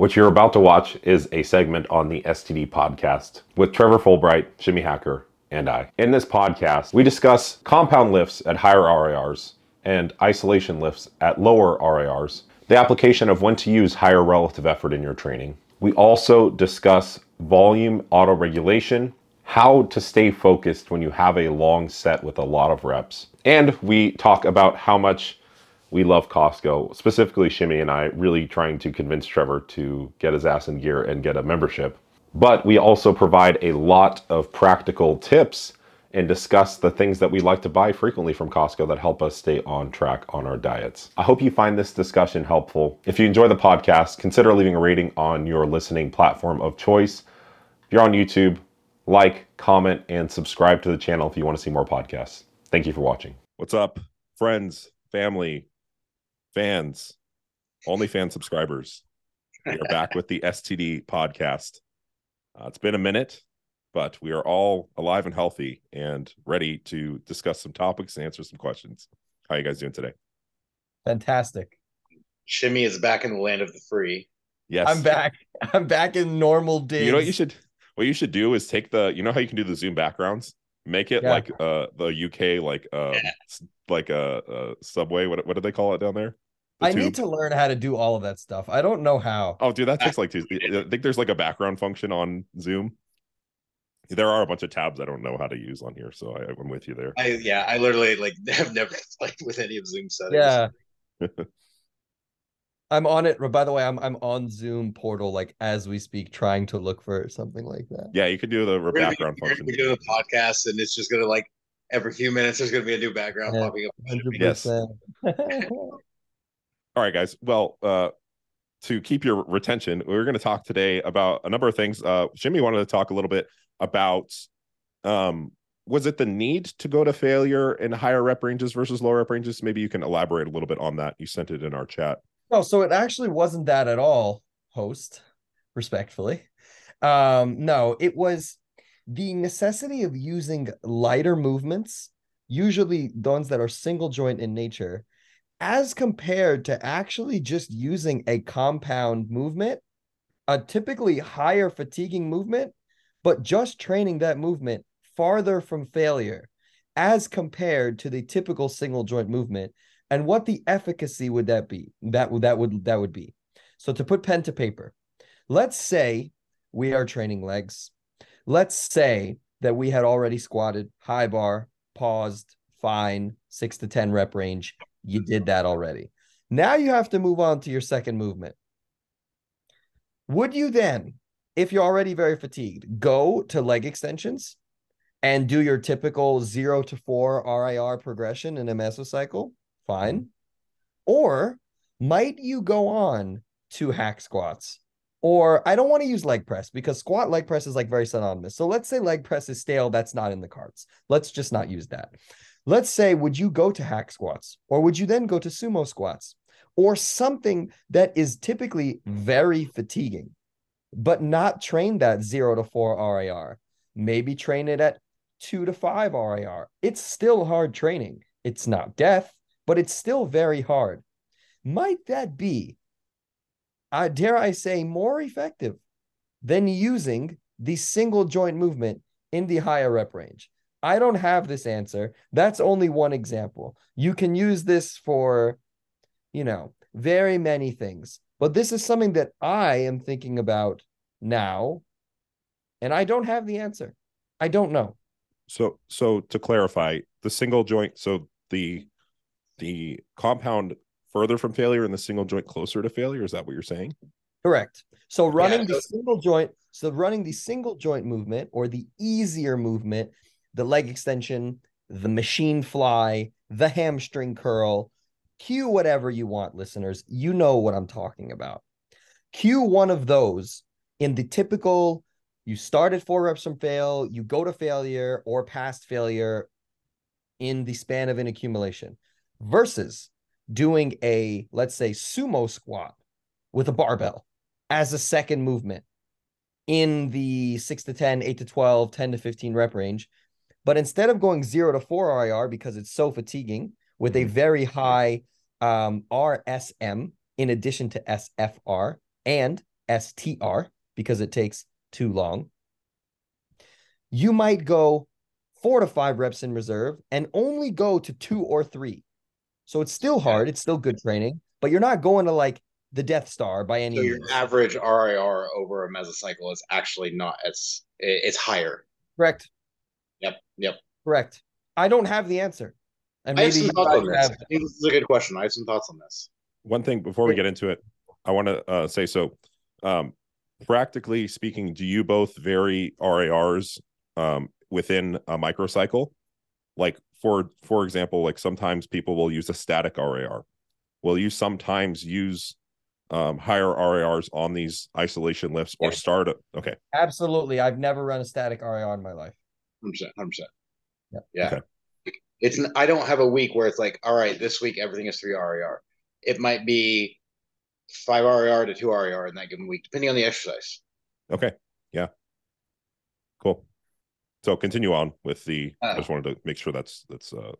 What you're about to watch is a segment on the STD podcast with Trevor Fulbright, Shimmy Hacker, and I. In this podcast, we discuss compound lifts at higher RIRs and isolation lifts at lower RIRs, the application of when to use higher relative effort in your training. We also discuss volume auto-regulation, how to stay focused when you have a long set with a lot of reps, and we talk about how much we love Costco, specifically Shimmy and I, really trying to convince Trevor to get his ass in gear and get a membership. But we also provide a lot of practical tips and discuss the things that we like to buy frequently from Costco that help us stay on track on our diets. I hope you find this discussion helpful. If you enjoy the podcast, consider leaving a rating on your listening platform of choice. If you're on YouTube, like, comment, and subscribe to the channel if you want to see more podcasts. Thank you for watching. What's up, friends, family, fans, only fan subscribers. We are back with the STD podcast. Uh, it's been a minute, but we are all alive and healthy and ready to discuss some topics and answer some questions. How are you guys doing today? Fantastic. Shimmy is back in the land of the free. Yes, I'm back. I'm back in normal days. You know what you should what you should do is take the you know how you can do the Zoom backgrounds, make it Yeah. like uh the UK like uh Yeah. like a uh, uh, subway. What what do they call it down there? The I tube? need to learn how to do all of that stuff. I don't know how. Oh, dude, that takes like two. I think there's like a background function on Zoom. There are a bunch of tabs I don't know how to use on here, so I, I'm with you there. I yeah, I literally like have never played with any of Zoom settings. Yeah. I'm on it. By the way, I'm I'm on Zoom portal like as we speak, trying to look for something like that. Yeah, you could do the We're gonna be, background we're gonna function. be doing a podcast, and it's just gonna like every few minutes there's gonna be a new background Yeah. popping up. Hundred Yes. All right, guys. Well, uh, to keep your retention, we're going to talk today about a number of things. Uh, Shimmy wanted to talk a little bit about um, was it the need to go to failure in higher rep ranges versus lower rep ranges? Maybe you can elaborate a little bit on that. You sent it in our chat. No, so it actually wasn't that at all, host, respectfully. Um, no, it was the necessity of using lighter movements, usually ones that are single joint in nature, as compared to actually just using a compound movement, a typically higher fatiguing movement, but just training that movement farther from failure as compared to the typical single joint movement and what the efficacy would that be? That would that would that would be. So to put pen to paper let's say we are training legs. Let's say that we had already squatted high bar paused fine 6 to 10 rep range. You did that already. Now you have to move on to your second movement. Would you then if you're already very fatigued go to leg extensions and do your typical 0 to 4 RIR progression in a mesocycle fine. Or might you go on to hack squats? Or I don't want to use leg press because squat leg press is like very synonymous. So let's say leg press is stale. That's not in the cards. Let's just not use that. Let's say, would you go to hack squats? Or would you then go to sumo squats? Or something that is typically very fatiguing, but not train that zero to four RIR. Maybe train it at two to five RIR. It's still hard training. It's not death, but it's still very hard. Might that be, uh, dare I say, more effective than using the single joint movement in the higher rep range? I don't have this answer. That's only one example. You can use this for, you know, very many things, but this is something that I am thinking about now, and I don't have the answer. I don't know. So, so to clarify, the single joint, so the the compound further from failure and the single joint closer to failure. Is that what you're saying? Correct. So running the so- single joint, so running the single joint movement or the easier movement, the leg extension, the machine fly, the hamstring curl, cue whatever you want, listeners. You know what I'm talking about. Cue one of those in the typical you start at four reps from fail, you go to failure or past failure in the span of an accumulation versus doing a, let's say, sumo squat with a barbell as a second movement in the 6 to 10, 8 to 12, 10 to 15 rep range. But instead of going 0 to 4 RIR because it's so fatiguing with a very high um, RSM in addition to SFR and STR because it takes too long. You might go four to five reps in reserve and only go to two or three. So it's still hard. It's still good training, but you're not going to like the Death Star by any So your means. average RIR over a mesocycle is actually not as it's higher. Correct. Yep. Yep. Correct. I don't have the answer. And I have some thoughts on guys this. have- I think this is a good question. I have some thoughts on this. One thing before we get into it, I want to uh, say so. Um, practically speaking, do you both vary RARs um, within a microcycle? Like for for example, like sometimes people will use a static RAR. Will you sometimes use um, higher RARs on these isolation lifts or Yes. start? A, okay, Absolutely. I've never run a static RIR in my life. Hundred percent. Hundred percent. Yep. Yeah. Okay. It's i don't have a week where it's like, all right, this week everything is three rar It might be five rar to two rar in that given week, depending on the exercise. okay, yeah, cool. So continue on with the. I Uh, just wanted to make sure that's that's uh,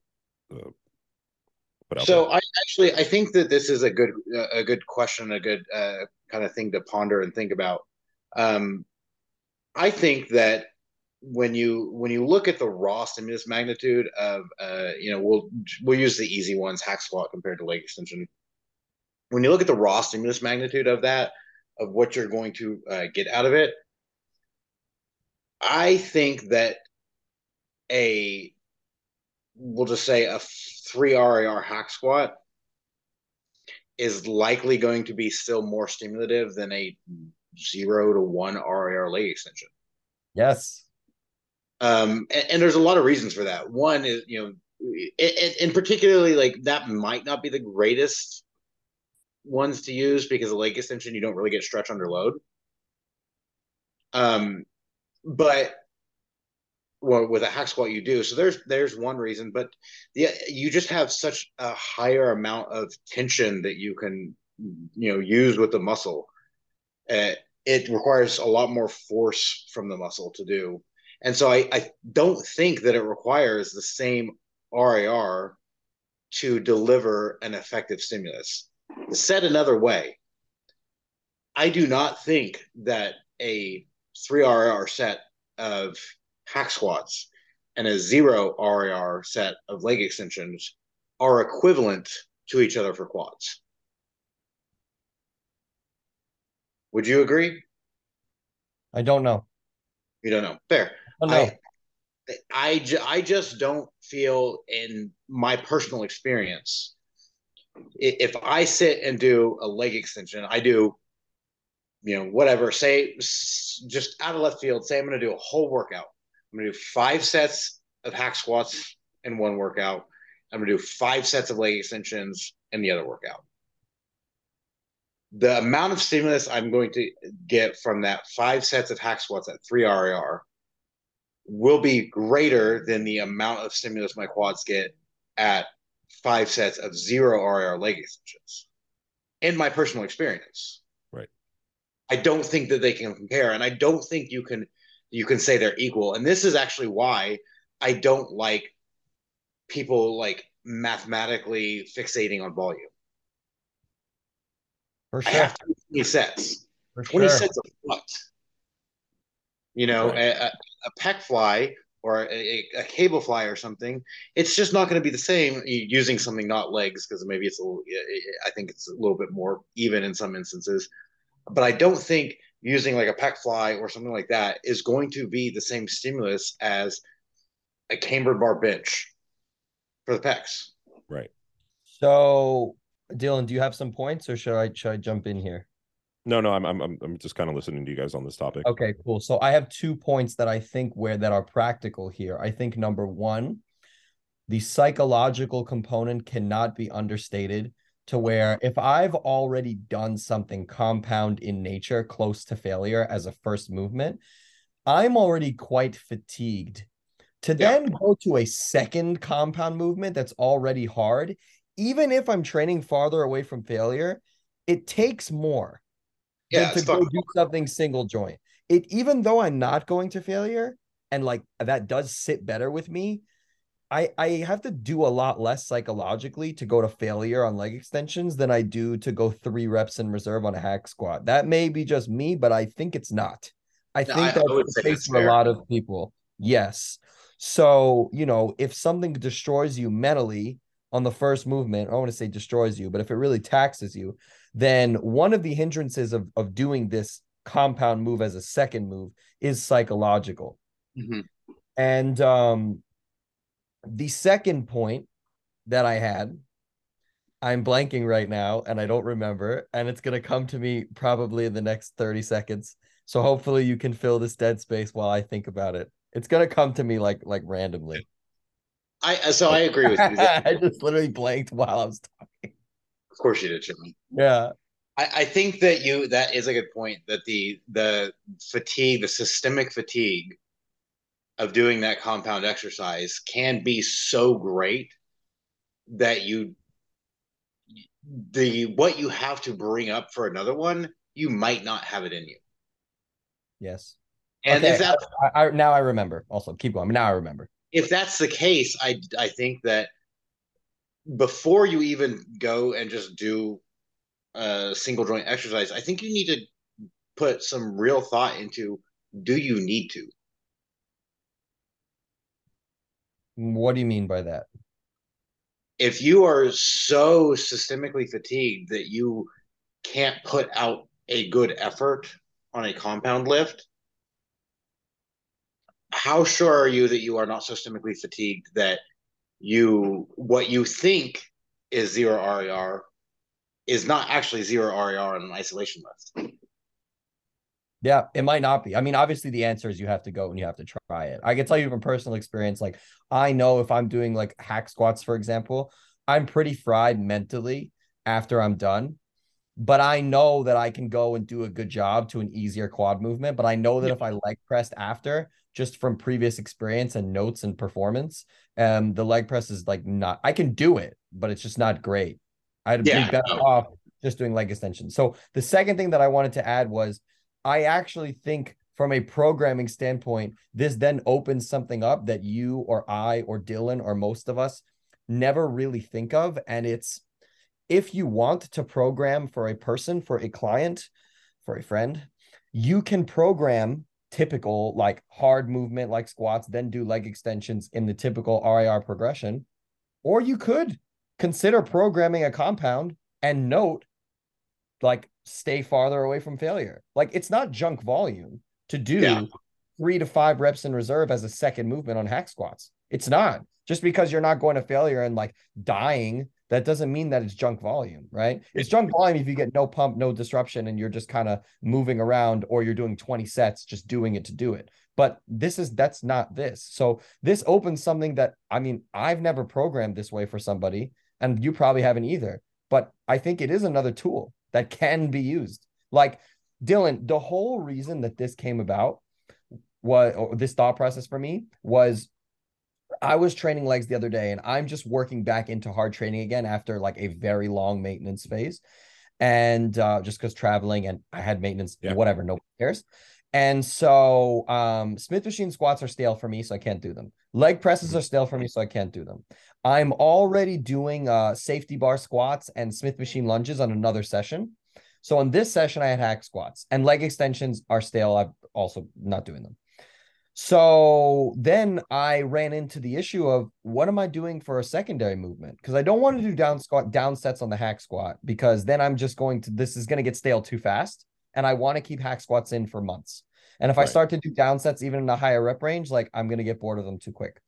uh put out So there. I actually I think that this is a good a good question, a good uh, kind of thing to ponder and think about. Um, I think that when you when you look at the raw stimulus magnitude of uh, you know we'll we'll use the easy ones hack squat compared to leg extension. When you look at the raw stimulus magnitude of that of what you're going to uh, get out of it, I think that a we'll just say a three RAR hack squat is likely going to be still more stimulative than a zero to one RAR leg extension. Yes. Um, and, and there's a lot of reasons for that. One is, you know, and, and particularly like that might not be the greatest ones to use because a leg extension you don't really get stretch under load. Um, but well, with a hack squat you do. So there's there's one reason, but yeah, you just have such a higher amount of tension that you can you know use with the muscle. Uh, it requires a lot more force from the muscle to do, and so I, I don't think that it requires the same RAR to deliver an effective stimulus. Said another way, I do not think that a three RAR set of hack squats and a zero RAR set of leg extensions are equivalent to each other for quads. Would you agree? I don't know. You don't know. Fair. Oh, no. I, I, ju- I just don't feel in my personal experience. If I sit and do a leg extension, I do, you know, whatever, say just out of left field, say I'm going to do a whole workout. I'm going to do five sets of hack squats in one workout. I'm going to do five sets of leg extensions in the other workout. The amount of stimulus I'm going to get from that five sets of hack squats at three RAR will be greater than the amount of stimulus my quads get at five sets of zero RAR leg extensions. In my personal experience. I don't think that they can compare, and I don't think you can you can say they're equal. And this is actually why I don't like people like mathematically fixating on volume. For I have 20 sets. For 20 sure. sets of what? You know, Right. a, a, a pec fly or a, a cable fly or something, it's just not going to be the same using something not legs because maybe it's a little, I think it's a little bit more even in some instances. But I don't think using like a pec fly or something like that is going to be the same stimulus as a camber bar bench for the pecs. Right. So, Dylan, do you have some points, or should I should I jump in here? No, no, I'm I'm I'm I'm just kind of listening to you guys on this topic. Okay, cool. So I have two points that I think where that are practical here. I think number one, the psychological component cannot be understated to where if I've already done something compound in nature close to failure as a first movement, I'm already quite fatigued. To Yeah. then go to a second compound movement that's already hard, even if I'm training farther away from failure, it takes more Yeah, than to go do something single joint. It even though I'm not going to failure and like that does sit better with me, I I have to do a lot less psychologically to go to failure on leg extensions than I do to go three reps in reserve on a hack squat. That may be just me, but I think it's not. I think I- that's the case for a lot of people. Yes. So, you know, if something destroys you mentally on the first movement, I want to say destroys you, but if it really taxes you, then one of the hindrances of, of doing this compound move as a second move is psychological. Mhm. And um the second point that I had, I'm blanking right now and I don't remember, and it's gonna come to me probably in the next 30 seconds. So hopefully you can fill this dead space while I think about it. It's gonna come to me like like randomly. I so I agree with you. I just literally blanked while I was talking. of course you did, Shimmy. Yeah. I, I think that you that is a good point that the the fatigue, the systemic fatigue of doing that compound exercise can be so great that you the what you have to bring up for another one, you might not have it in you. Yes. And Okay, if that I, I now I remember. Also, keep going. Now I remember. if that's the case, I I think that before you even go and just do a single joint exercise, I think you need to put some real thought into do you need to? What do you mean by that? If you are so systemically fatigued that you can't put out a good effort on a compound lift, how sure are you that you are not systemically fatigued that you what you think is zero RER is not actually zero RER on an isolation lift? Yeah, it might not be. I mean, obviously the answer is you have to go and you have to try it. I can tell you from personal experience, like I know if I'm doing like hack squats, for example, I'm pretty fried mentally after I'm done. But I know that I can go and do a good job to an easier quad movement. But I know that Yeah. if I leg pressed after, just from previous experience and notes and performance, um, the leg press is like not I can do it, but it's just not great. I'd Yeah, be better off just doing leg extensions. So the second thing that I wanted to add was I actually think from a programming standpoint, this then opens something up that you or I or Dylan or most of us never really think of. And it's if you want to program for a person, for a client, for a friend, you can program typical like hard movement like squats, then do leg extensions in the typical RIR progression. Or you could consider programming a compound and note like stay farther away from failure. Like it's not junk volume to do Yeah. three to five reps in reserve as a second movement on hack squats. It's not just because you're not going to failure and like dying. That doesn't mean that it's junk volume, right? It's junk volume if you get no pump, no disruption, and you're just kind of moving around, or you're doing 20 sets, just doing it to do it. But this is that's not this. So this opens something that I mean, I've never programmed this way for somebody, and you probably haven't either. But I think it is another tool that can be used. Like Dylan, the whole reason that this came about was or this thought process for me was I was training legs the other day and I'm just working back into hard training again after like a very long maintenance phase. And uh, just because traveling and I had maintenance, Yeah. whatever, nobody cares. And so um, Smith machine squats are stale for me, so I can't do them. Leg presses are stale for me, so I can't do them. I'm already doing uh, safety bar squats and Smith machine lunges on another session. So on this session, I had hack squats and leg extensions are stale. I'm also not doing them. So then I ran into the issue of what am I doing for a secondary movement? Because I don't want to do down squat, down sets on the hack squat, because then I'm just going to, this is going to get stale too fast. And I want to keep hack squats in for months. And if I start to do down sets, even in a higher rep range, like I'm going to get bored of them too quick.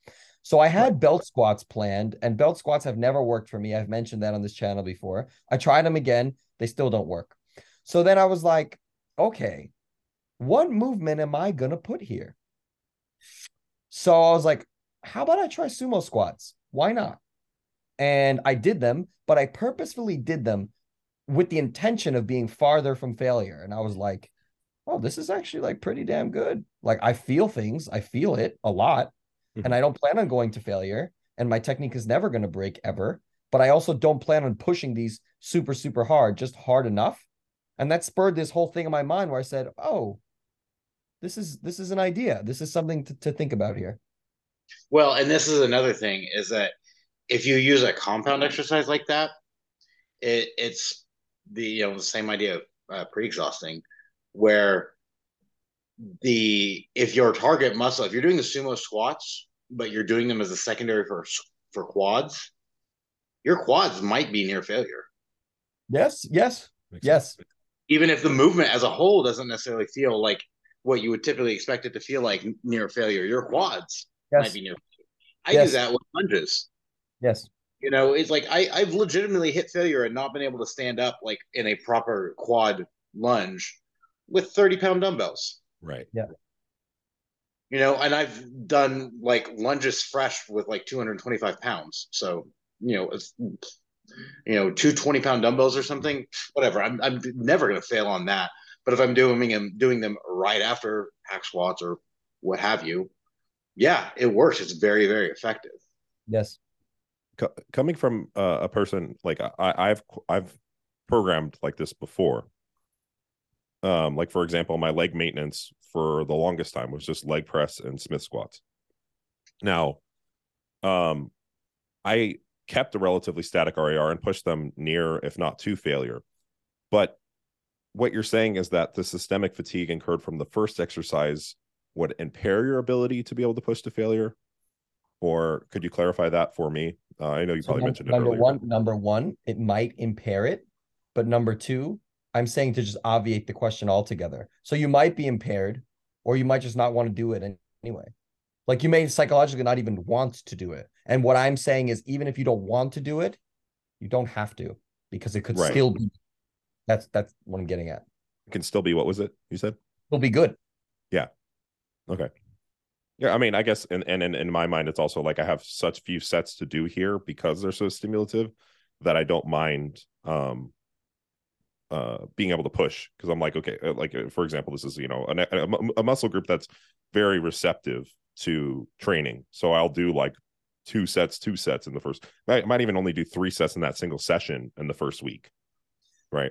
So I had belt squats planned, and belt squats have never worked for me. I've mentioned that on this channel before. I tried them again, they still don't work. So then I was like, okay, what movement am I going to put here? So I was like, how about I try sumo squats? Why not? And I did them, but I purposefully did them with the intention of being farther from failure. And I was like, oh, this is actually like pretty damn good. Like I feel things, I feel it a lot, and mm-hmm. I don't plan on going to failure. And my technique is never going to break ever. But I also don't plan on pushing these super, super hard, just hard enough. And that spurred this whole thing in my mind where I said, oh, this is this is an idea. This is something to, to think about here. Well, and this is another thing is that if you use a compound exercise like that, it, it's the you know the same idea of uh, pre-exhausting, where the if your target muscle, if you're doing the sumo squats, but you're doing them as a secondary for for quads, your quads might be near failure. Yes, yes, Makes yes. sense. Even if the movement as a whole doesn't necessarily feel like what you would typically expect it to feel like near failure, your quads Yes. might be near. Failure. I Yes. do that with lunges. Yes. You know, it's like I, I've legitimately hit failure and not been able to stand up like in a proper quad lunge with 30 pound dumbbells. Right. Yeah. You know, and I've done like lunges fresh with like 225 pounds. So, you know, it's you know, two 20 pound dumbbells or something, whatever. I'm I'm never gonna fail on that. But if I'm doing them doing them right after hack squats or what have you, yeah, it works. It's very, very effective. Yes. Co- coming from uh, a person like I, I've I've programmed like this before. Um, like for example, my leg maintenance for the longest time was just leg press and Smith squats. Now, um, I kept a relatively static RAR and pushed them near, if not to failure. But what you're saying is that the systemic fatigue incurred from the first exercise would impair your ability to be able to push to failure. Or could you clarify that for me? Uh, I know you So probably num- mentioned it number earlier. one, number one, it might impair it, but number two, I'm saying to just obviate the question altogether. So you might be impaired, or you might just not want to do it anyway. Like you may psychologically not even want to do it. And what I'm saying is, even if you don't want to do it, you don't have to because it could Right. still be. That's that's what I'm getting at. It can still be what was it you said? It'll be good. Yeah. Okay. Yeah, I mean, I guess, and and in, my mind, it's also like I have such few sets to do here because they're so stimulative that I don't mind um uh being able to push because I'm like, okay, uh, like uh, for example, this is you know a, a muscle group that's very receptive to training, so I'll do like two sets, two sets in the first. I might even only do three sets in that single session in the first week, right?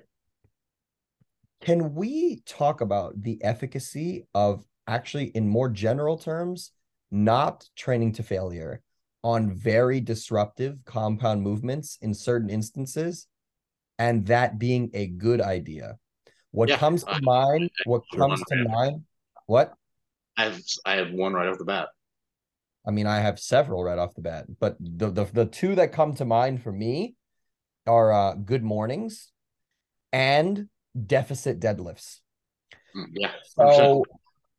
Can we talk about the efficacy of actually, in more general terms, not training to failure on very disruptive compound movements in certain instances, and that being a good idea? What Yeah, comes to I- mind? What sure comes to mind? What? I have I have one right off the bat. I mean, I have several right off the bat, but the the, the two that come to mind for me are uh, good mornings and deficit deadlifts. Mm, Yeah. 100%. So,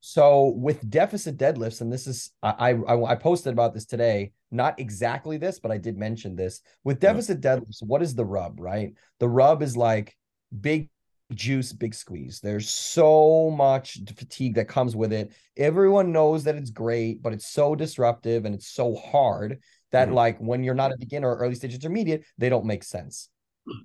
so with deficit deadlifts, and this is I, I I posted about this today. Not exactly this, but I did mention this. With deficit deadlifts, what is the rub? Right, the rub is like big juice, big squeeze. There's so much fatigue that comes with it. Everyone knows that it's great, but it's so disruptive and it's so hard that Mhm. like when you're not a beginner or early stage intermediate, they don't make sense.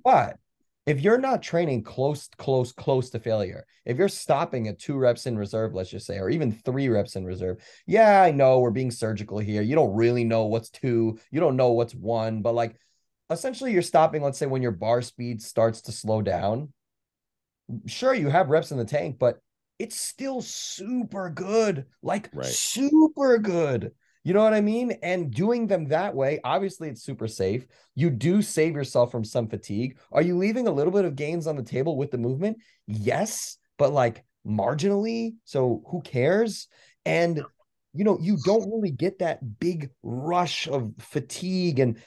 But if you're not training close, close, close to failure, if you're stopping at two reps in reserve, let's just say, or even three reps in reserve, yeah, I know we're being surgical here. You don't really know what's two, you don't know what's one, but like essentially you're stopping, let's say, when your bar speed starts to slow down. Sure, you have reps in the tank, but it's still super good, like Right. super good. You know what I mean? And doing them that way, obviously, it's super safe. You do save yourself from some fatigue. Are you leaving a little bit of gains on the table with the movement? Yes, but like marginally. So who cares? And you know, you don't really get that big rush of fatigue and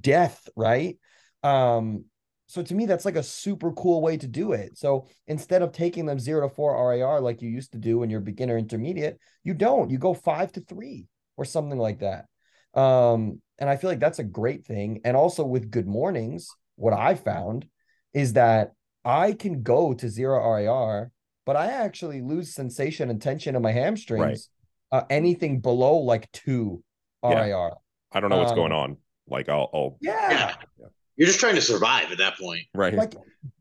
death, right? Um, so to me, that's like a super cool way to do it. So instead of taking them zero to four RAR like you used to do when you're beginner intermediate, you don't. You go five to three or something like that. Um, and I feel like that's a great thing. And also with good mornings, what I found is that I can go to zero RAR, but I actually lose sensation and tension in my hamstrings. Uh, anything below like two Yeah. RAR. I don't know what's going Um, on. Like I'll, I'll Yeah. You're just trying to survive at that point. right. like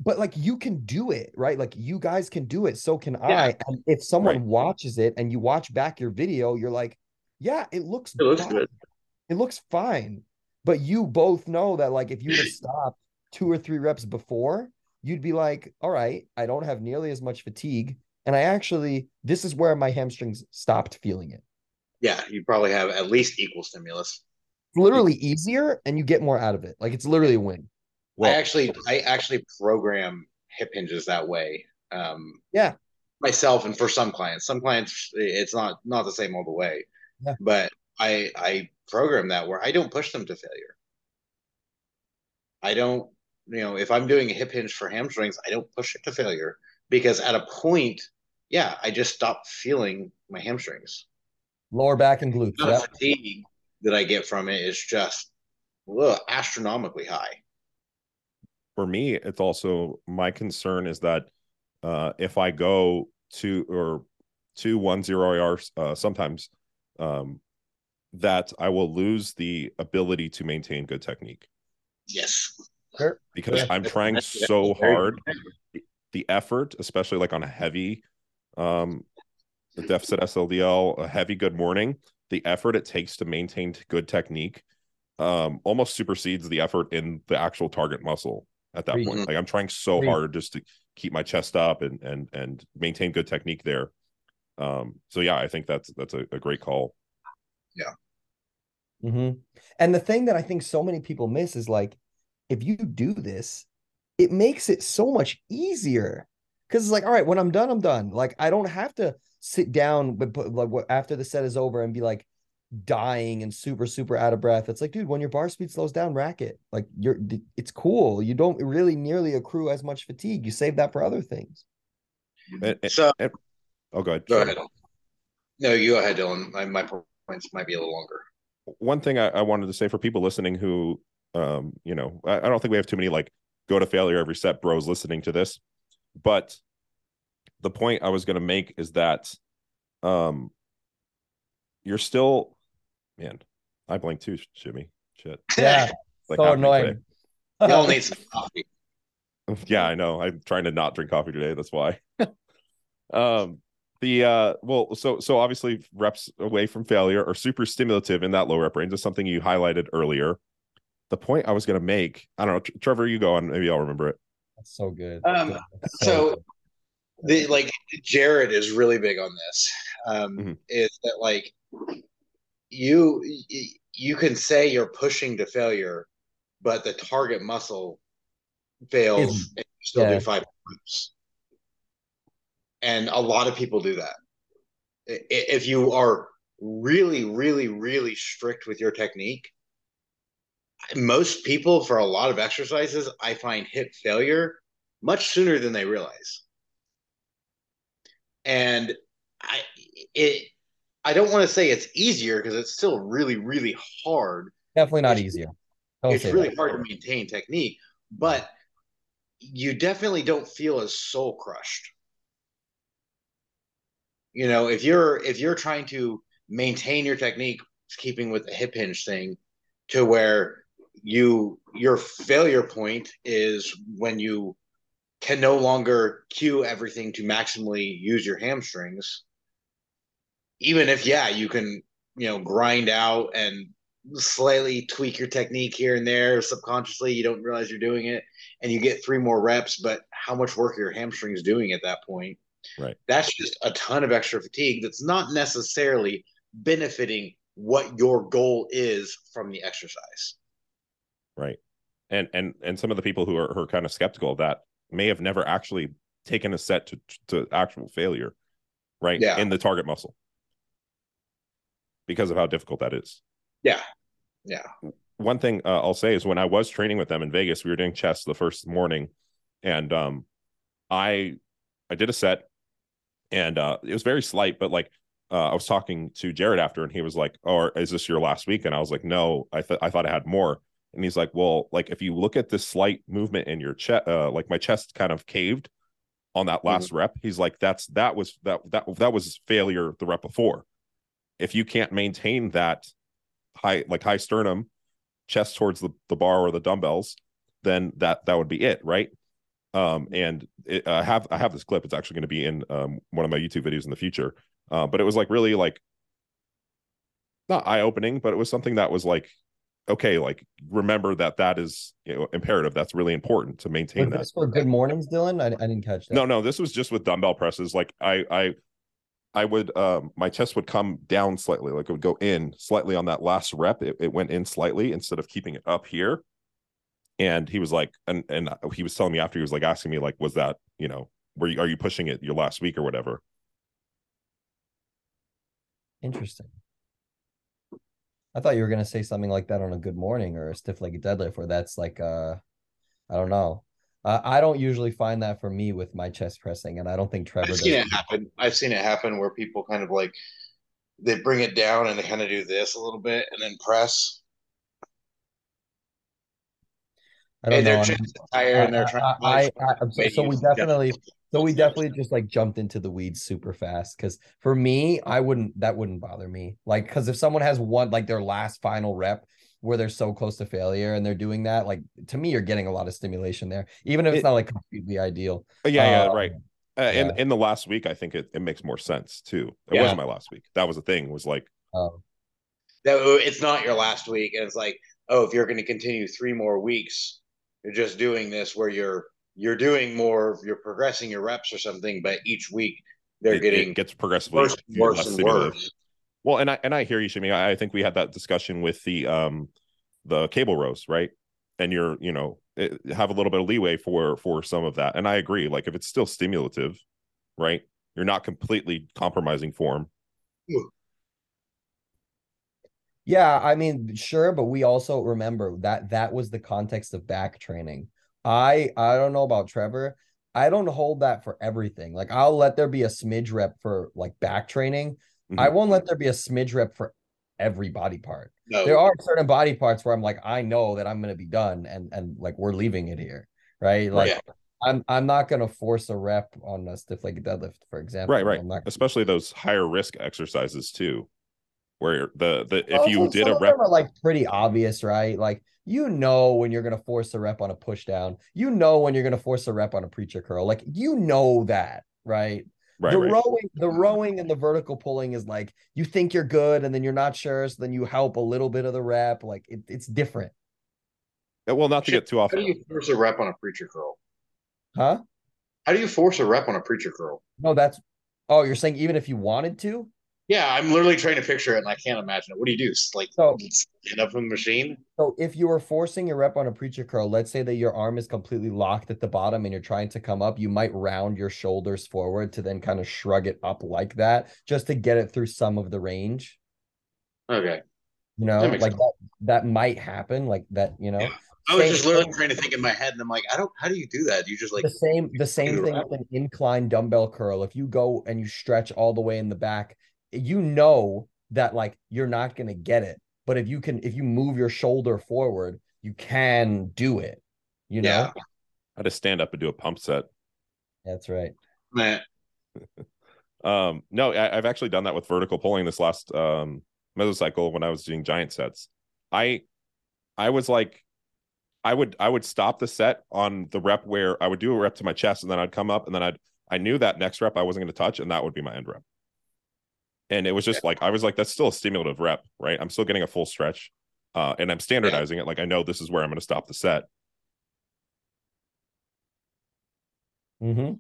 but like you can do it right like you guys can do it so can Yeah. i and if someone Right. watches it and you watch back your video you're like yeah it looks It looks fine. good. it looks fine but you both know that like if you would have stopped two or three reps before you'd be like all right i don't have nearly as much fatigue and i actually this is where my hamstrings stopped feeling it yeah, you probably have at least equal stimulus. It's literally easier and you get more out of it. Like it's literally a win. Well, I actually I actually program hip hinges that way. Um, yeah, myself and for some clients, some clients it's not not the same all the way. Yeah. But I I program that where I don't push them to failure. I don't, you know, if I'm doing a hip hinge for hamstrings, I don't push it to failure because at a point, yeah, I just stop feeling my hamstrings. Lower back and glutes. The fatigue that I get from it is just ugh, astronomically high. For me, it's also my concern is that uh, if I go to or two one zero IR uh, sometimes um, that I will lose the ability to maintain good technique. Yes. Because I'm trying so hard. The effort, especially like on a heavy um the deficit SLDL, a heavy good morning, the effort it takes to maintain good technique um almost supersedes the effort in the actual target muscle at that mm-hmm. point. Like I'm trying so hard just to keep my chest up and and and maintain good technique there. Um so yeah, I think that's that's a, a great call. Yeah. Mm-hmm. And the thing that I think so many people miss is like, if you do this, it makes it so much easier. Because it's like, all right, when I'm done, I'm done. Like, I don't have to sit down but like after the set is over and be like dying and super super out of breath. It's like, dude, when your bar speed slows down, rack it. Like, you're it's cool. You don't really nearly accrue as much fatigue. You save that for other things. And, so, and, oh, go ahead. Go ahead. No, you go ahead, Dylan. My, my points might be a little longer one thing I, I, wanted to say for people listening who, um, you know, I, I don't think we have too many like go to failure every set bros listening to this, but the point I was going to make is that, um, you're still, man, I blink too, Shimmy. Shit. Yeah. like so annoying. You all need some coffee. Yeah, I know. I'm trying to not drink coffee today. That's why. um, the uh well so so obviously reps away from failure are super stimulative in that low rep range. Is something you highlighted earlier. The point i was going to make i don't know trevor you go on. Maybe i'll remember it. That's so good. Um so, so good. the like jared is really big on this. Um mm-hmm. is that like you you can say you're pushing to failure but the target muscle fails and you still yeah. do five reps and a lot of people do that. If you are really, really, really strict with your technique, most people for a lot of exercises, I find hit failure much sooner than they realize. And I it I don't want to say it's easier because it's still really, really hard. Definitely not it's, easier. Don't it's really that. hard to maintain technique, but you definitely don't feel as soul crushed you know if you're if you're trying to maintain your technique keeping with the hip hinge thing to where you your failure point is when you can no longer cue everything to maximally use your hamstrings. Even if yeah you can you know grind out and slightly tweak your technique here and there subconsciously you don't realize you're doing it and you get three more reps but how much work are your hamstrings doing at that point Right. That's just a ton of extra fatigue that's not necessarily benefiting what your goal is from the exercise. Right. And and and some of the people who are, who are kind of skeptical of that may have never actually taken a set to to actual failure, right? Yeah. In the target muscle. Because of how difficult that is. Yeah. Yeah. One thing uh, I'll say is when I was training with them in Vegas, we were doing chest the first morning, and um, I I did a set and uh, it was very slight, but like uh, I was talking to Jared after, and he was like, "Oh, is this your last week?" And I was like, "No, I thought I thought I had more." And he's like, "Well, like if you look at this slight movement in your chest, uh, like my chest kind of caved on that last mm-hmm. rep." He's like, "That's that was that that that was failure the rep before. If you can't maintain that high like high sternum, chest towards the the bar or the dumbbells, then that that would be it, right?" Um, and it, I have I have this clip. It's actually going to be in um, one of my YouTube videos in the future. Uh, but it was like really like not eye opening, but it was something that was like okay, like remember that that is you know imperative. That's really important to maintain that. for good mornings, Dylan. I, I didn't catch that. No, no, this was just with dumbbell presses. Like I I I would um my chest would come down slightly, like it would go in slightly on that last rep. It, it went in slightly instead of keeping it up here. And he was like, and and he was telling me after he was like asking me like, was that you know, were you are you pushing it your last week or whatever? Interesting. I thought you were gonna say something like that on a good morning or a stiff legged deadlift, where that's like uh, I don't know. Uh, I don't usually find that for me with my chest pressing, and I don't think Trevor. I've seen does. it happen. I've seen it happen where people kind of like they bring it down and they kind of do this a little bit and then press. I don't And they're know. just tired and they're trying. to I, I, I, so, so we definitely, so we definitely just like jumped into the weeds super fast. Because for me, I wouldn't. That wouldn't bother me. Like, because if someone has one like their last final rep where they're so close to failure and they're doing that, like to me, you're getting a lot of stimulation there, even if it's It- not like completely ideal. Yeah, yeah, Uh, right. Uh, in yeah. in the last week, I think it, it makes more sense too. It Yeah. wasn't my last week. That was the thing. Was like, Um, that it's not your last week and it's like oh if you're going to continue three more weeks you're just doing this where you're you're doing more you're progressing your reps or something but each week they're it, it getting gets progressively worse and worse and worse Well, and I and I hear you, Shimmy. I, I think we had that discussion with the um the cable rows, right? And you're, you know, it, have a little bit of leeway for for some of that. And I agree. Like if it's still stimulative, right? You're not completely compromising form. Yeah, I mean, sure, but we also remember that that was the context of back training. I I don't know about Trevor. I don't hold that for everything. Like I'll let there be a smidge rep for like back training. I Mhm. won't let there be a smidge rep for every body part. no There are certain body parts where I'm like, I know that I'm gonna be done and and like we're leaving it here. Right. Like Yeah. I'm I'm not gonna force a rep on a stiff leg deadlift, for example. Right, right. Especially those higher risk exercises too, where the the if Also, you did some a of rep, them are like pretty obvious, right? Like you know when you're gonna force a rep on a push down, you know when you're gonna force a rep on a preacher curl. Like you know that, right? right, the right. rowing, the rowing and the vertical pulling is like you think you're good and then you're not sure, so then you help a little bit of the rep. Like it, it's different, well, not to get too off. how do you force a rep on a preacher curl huh? how do you force a rep on a preacher curl No, that's oh, you're saying even if you wanted to? Yeah i'm literally trying to picture it and i can't imagine it what do you do like So- stand up from the machine So if you were forcing a rep on a preacher curl, let's say that your arm is completely locked at the bottom and you're trying to come up, you might round your shoulders forward to then kind of shrug it up like that, just to get it through some of the range. okay You know, That like sense. that, that might happen, like that, you know. Yeah. i was Same just literally thing- trying to think in my head and i'm like i don't how do you do that you just like the same the same thing with an incline dumbbell curl. If you go and you stretch all the way in the back, you know that like you're not gonna get it. But if you can, if you move your shoulder forward, you can do it. You know, Yeah. I had to stand up and do a pump set. that's right. man Um, no, I, I've actually done that with vertical pulling this last um mesocycle when I was doing giant sets. I I was like I would I would stop the set on the rep where I would do a rep to my chest and then I'd come up and then I'd I knew that next rep I wasn't going to touch and that would be my end rep. And it was just like I was like that's still a stimulative rep, right? I'm still getting a full stretch. Uh, and I'm standardizing it like I know this is where I'm going to stop the set. Mm-hmm.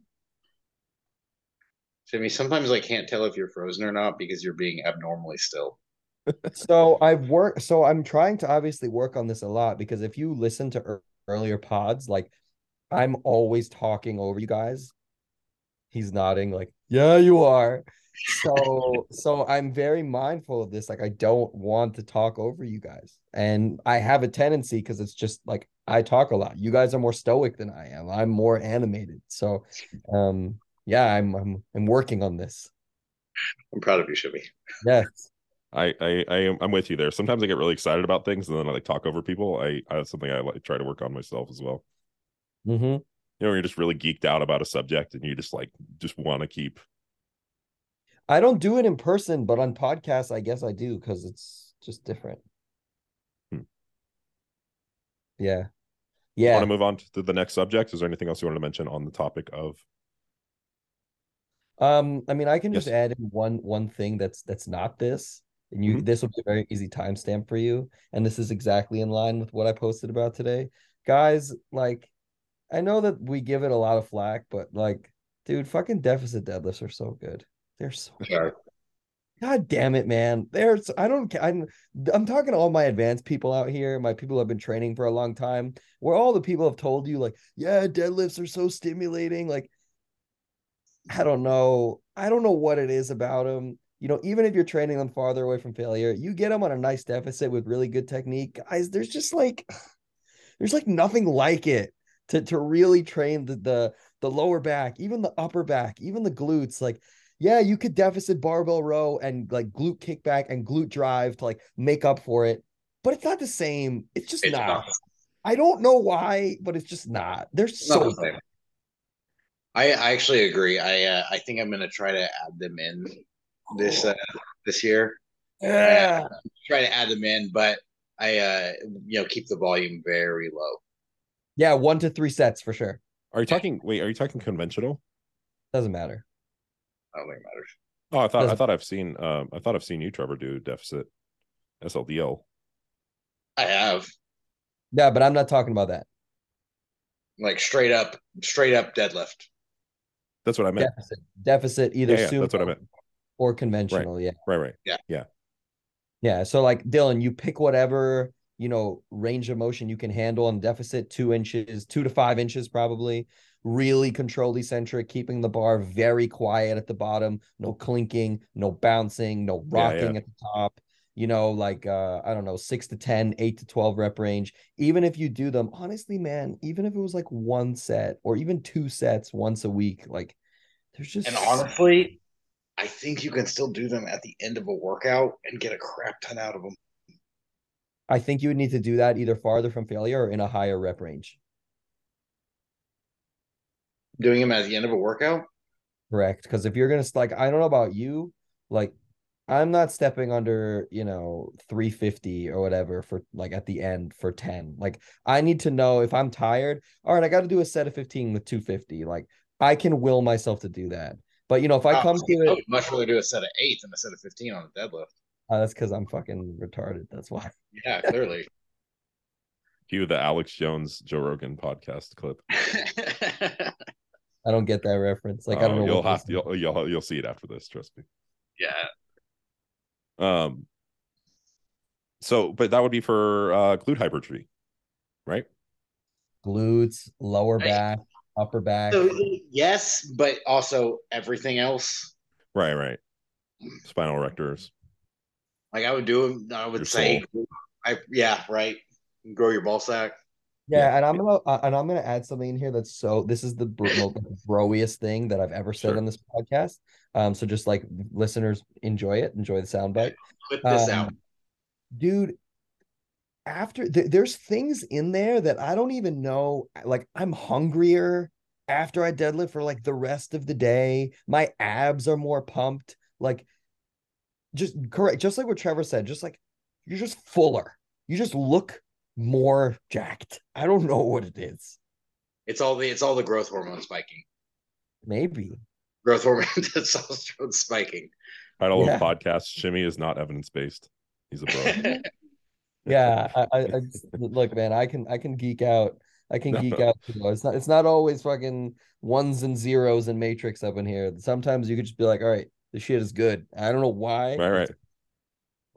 Shimmy, sometimes I can't tell if you're frozen or not because you're being abnormally still. So I've worked. So I'm trying to obviously work on this a lot because if you listen to ear- earlier pods, like I'm always talking over you guys. He's nodding, like, yeah, you are. So, so I'm very mindful of this. Like, I don't want to talk over you guys, and I have a tendency because it's just like I talk a lot. You guys are more stoic than I am. I'm more animated. So, um, yeah, I'm I'm I'm working on this. I'm proud of you, Shimmy. Yes. I I, I am I'm with you there. Sometimes I get really excited about things and then I like talk over people. I, I that's something I like try to work on myself as well. Mm-hmm. You know, you're just really geeked out about a subject and you just like just want to keep I don't do it in person, but on podcasts, I guess I do because it's just different. Hmm. Yeah. You Yeah. want to move on to the next subject? Is there anything else you want to mention on the topic of? Um, I mean, I can just Yes. add in one one thing that's that's not this, and you Mhm. this will be a very easy timestamp for you, and this is exactly in line with what I posted about today. Guys, like, I know that we give it a lot of flack, but like, dude, fucking deficit deadlifts are so good. They're so Sorry. God damn it, man. There's I don't I'm I'm talking to all my advanced people out here, my people who have been training for a long time, where all the people have told you, like, yeah, deadlifts are so stimulating. Like, I don't know. I don't know what it is about them. You know, even if you're training them farther away from failure, you get them on a nice deficit with really good technique. Guys, there's just like there's like nothing like it to to really train the the the lower back, even the upper back, even the glutes. Like yeah, you could deficit barbell row and like glute kickback and glute drive to like make up for it, but it's not the same. It's just It's not. not. I don't know why, but it's just not. They're It's not so the same. I I actually agree. I uh, I think I'm gonna try to add them in this uh, this year. yeah. Try to add them in, but I uh you know keep the volume very low. Yeah, one to three sets for sure. Are you talking? Wait, are you talking conventional? Doesn't matter. I don't think it matters. Oh, I thought I Doesn't- thought I've seen um I thought I've seen you, Trevor, do deficit SLDL. I have Yeah, but I'm not talking about that. like straight up straight up deadlift. That's what I meant. Deficit. Deficit either Yeah, yeah, sumo that's what I meant. or conventional. Yeah. Right, right. Yeah. Yeah. Yeah. So like Dylan, you pick whatever, you know, range of motion you can handle on deficit, two inches, two to five inches probably. Really control eccentric, keeping the bar very quiet at the bottom, no clinking, no bouncing, no Yeah, yeah. rocking at the top. You know, like uh, I don't know, six to 10, eight to 12 rep range. Even if you do them, honestly, man, even if it was like one set or even two sets once a week, like there's just And honestly, I think you can still do them at the end of a workout and get a crap ton out of them. I think you would need to do that either farther from failure or in a higher rep range. Doing them at the end of a workout. Correct. Because if you're gonna like, I don't know about you, like I'm not stepping under, you know, 350 or whatever for like at the end for 10. Like I need to know if I'm tired. All right, I got to do a set of 15 with 250. Like I can will myself to do that. But you know, if I Oh, come see, to I it, would much rather do a set of eight than a set of fifteen on a deadlift. uh, that's because I'm fucking retarded. That's why. Yeah, clearly. Cue the Alex Jones Joe Rogan podcast clip. I don't get that reference. Like I Oh, don't know. You'll what have this you'll, you'll you'll see it after this. Trust me. yeah. Um. So, but that would be for uh glute hypertrophy, right? glutes, lower Right. back, upper back. So yes, but also everything else. Right, right. Spinal erectors. Like I would do. I would Your say, I yeah, right. Grow your ball sack. Yeah, and I'm gonna uh, and I'm gonna add something in here that's so this is the most broiest thing that I've ever said Sure. on this podcast. Um, so just like listeners enjoy it, enjoy the soundbite. Clip this Um, out. dude. After th- there's things in there that I don't even know. Like I'm hungrier after I deadlift for like the rest of the day. My abs are more pumped. Like just correct, just like what Trevor said. Just like you're just fuller. You just look more jacked. I don't know what it is. It's all the it's all the growth hormone spiking. Maybe. Growth hormone testosterone spiking. Title Yeah. of the podcast: Shimmy is not evidence based. He's a bro. Yeah, I, I, I look, man. I can I can geek out. I can geek out. too. It's not it's not always fucking ones and zeros and matrix up in here. Sometimes you could just be like, all right, this shit is good. I don't know why. right, right.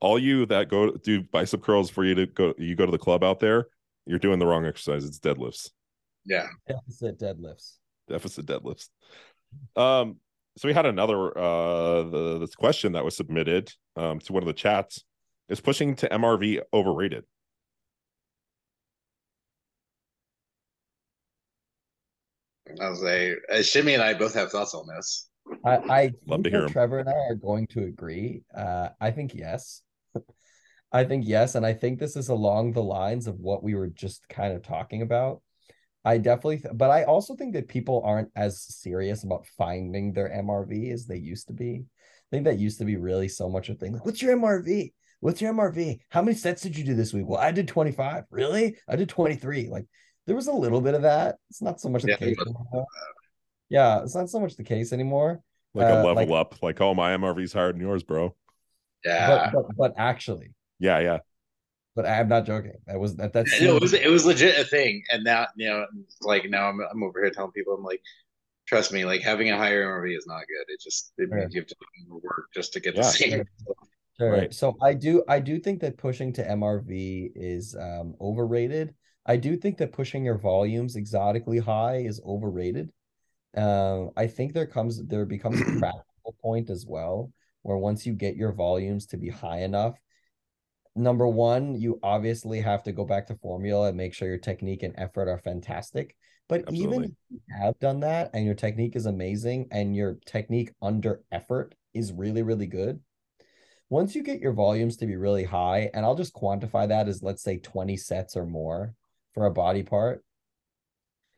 All you that go do bicep curls for you to go, you go to the club out there. You're doing the wrong exercise. It's deadlifts, Yeah. Deficit deadlifts. deficit deadlifts. Um. So we had another uh the this question that was submitted um to one of the chats. Is pushing to MRV overrated? I was like, uh, Shimmy and I both have thoughts on this. I, I Love think to hear that 'em. Trevor and I are going to agree. Uh, I think yes. I think yes, and I think this is along the lines of what we were just kind of talking about. I definitely, th- but I also think that people aren't as serious about finding their MRV as they used to be. I think that used to be really so much a thing. Like, what's your MRV? What's your MRV? How many sets did you do this week? Well, I did 25. Really? I did 23. Like, there was a little bit of that. It's not so much the Yeah, case but- Yeah, it's not so much the case anymore. Like a Uh, level like- up. Like, oh, my MRV's higher than yours, bro. Yeah. But, but but actually, Yeah, yeah. but I'm not joking. That was that that's it was it was legit a thing, and now you know, like now I'm I'm over here telling people I'm like, trust me, like having a higher MRV is not good. It just it Sure. means you have to do more work just to get Yeah. the same. Sure. Sure. Right. So I do I do think that pushing to MRV is um overrated. I do think that pushing your volumes exotically high is overrated. Um, I think there comes there becomes a practical point as well, where once you get your volumes to be high enough, number one, you obviously have to go back to formula and make sure your technique and effort are fantastic. But even if you have done that and your technique is amazing and your technique under effort is really, really good, once you get your volumes to be really high, and I'll just quantify that as let's say 20 sets or more for a body part,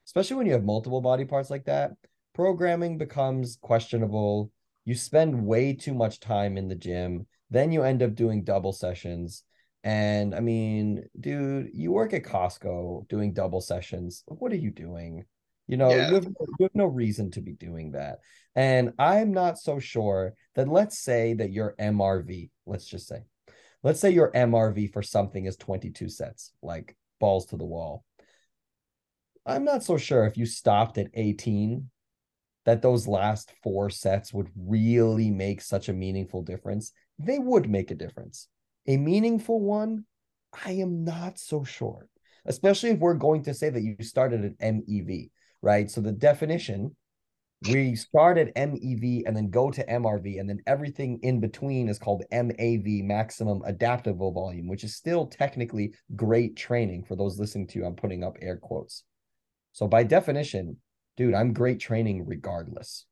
especially when you have multiple body parts like that, programming becomes questionable. You spend way too much time in the gym, then you end up doing double sessions. And I mean, dude, you work at Costco doing double sessions. What are you doing? You know, Yeah. you have you have no reason to be doing that. And I'm not so sure that let's say that your MRV, let's just say, let's say your MRV for something is 22 sets, like balls to the wall. I'm not so sure if you stopped at 18 that those last four sets would really make such a meaningful difference. They would make a difference. A meaningful one, I am not so sure, especially if we're going to say that you started at MEV, right? So the definition, we start at MEV and then go to MRV, and then everything in between is called MAV, maximum adaptable volume, which is still technically great training for those listening to you. I'm putting up air quotes. So by definition, dude, I'm great training regardless.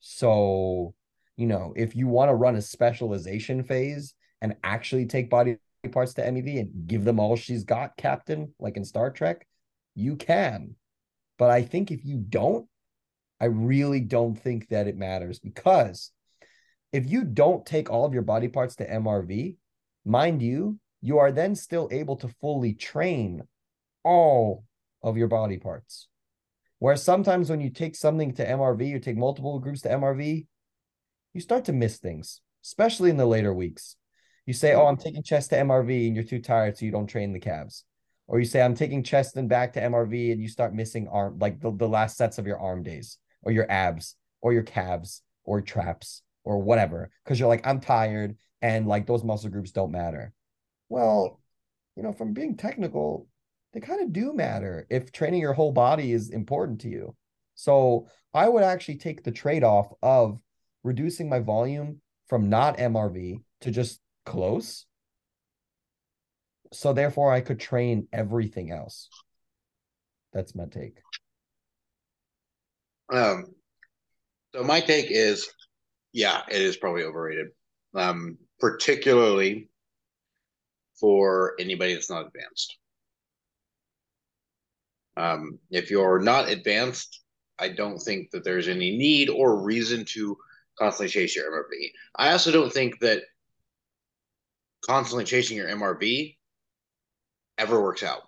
So, you know, if you want to run a specialization phase and actually take body parts to MEV and give them all she's got, Captain, like in Star Trek, you can. But I think if you don't, I really don't think that it matters because if you don't take all of your body parts to MRV, mind you, you are then still able to fully train all of your body parts. Whereas sometimes when you take something to MRV, you take multiple groups to MRV, you start to miss things, especially in the later weeks. You say, Oh, I'm mm-hmm. taking chest to MRV, and you're too tired, so you don't train the calves. Or you say, I'm taking chest and back to MRV, and you start missing arm, like the, the last sets of your arm days, or your abs, or your calves, or traps, or whatever, because you're like, I'm tired, and like those muscle groups don't matter. Well, you know, from being technical, they kind of do matter if training your whole body is important to you. So I would actually take the trade off of reducing my volume from not MRV to just close. So therefore, I could train everything else. That's my take. Um, so my take is, yeah, it is probably overrated, um, particularly for anybody that's not advanced. Um, if you're not advanced, I don't think that there's any need or reason to constantly chase your MRV. I also don't think that constantly chasing your MRV ever works out.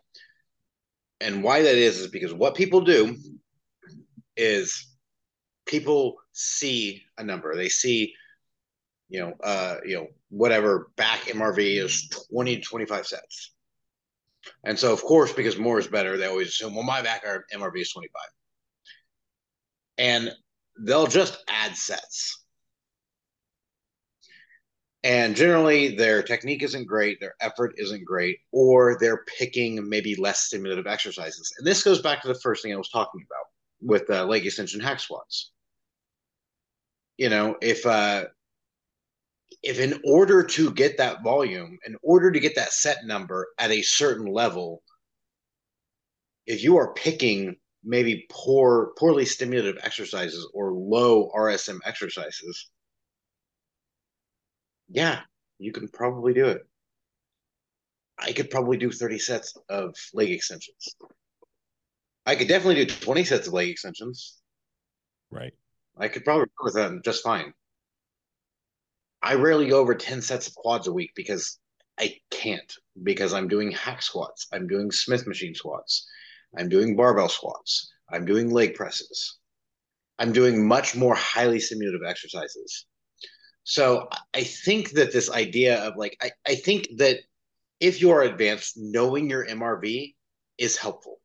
And why that is is because what people do is people see a number. They see, you know, uh, you know, whatever back MRV is 20 to 25 sets. And so, of course, because more is better, they always assume, well, my back MRV is 25. And they'll just add sets. And generally, their technique isn't great, their effort isn't great, or they're picking maybe less stimulative exercises. And this goes back to the first thing I was talking about with uh, leg extension hack squats. You know, if uh, if in order to get that volume, in order to get that set number at a certain level, if you are picking maybe poor, poorly stimulative exercises or low RSM exercises, yeah, you can probably do it. I could probably do 30 sets of leg extensions. I could definitely do 20 sets of leg extensions. Right. I could probably work with them just fine. I rarely go over 10 sets of quads a week because I can't, because I'm doing hack squats, I'm doing Smith machine squats, I'm doing barbell squats, I'm doing leg presses, I'm doing much more highly stimulative exercises. So I think that this idea of like, I, I think that if you are advanced, knowing your MRV is helpful.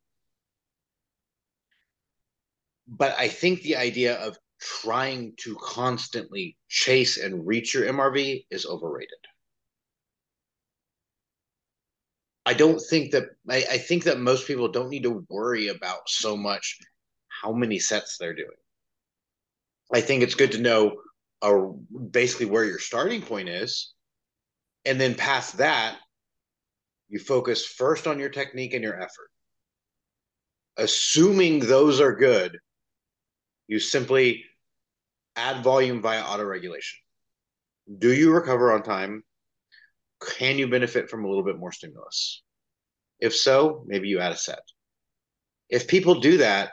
but I think the idea of trying to constantly chase and reach your MRV is overrated. I don't think that I, I think that most people don't need to worry about so much how many sets they're doing. I think it's good to know uh, basically where your starting point is. And then past that, you focus first on your technique and your effort. Assuming those are good, you simply add volume via autoregulation. Do you recover on time? Can you benefit from a little bit more stimulus? If so, maybe you add a set. If people do that,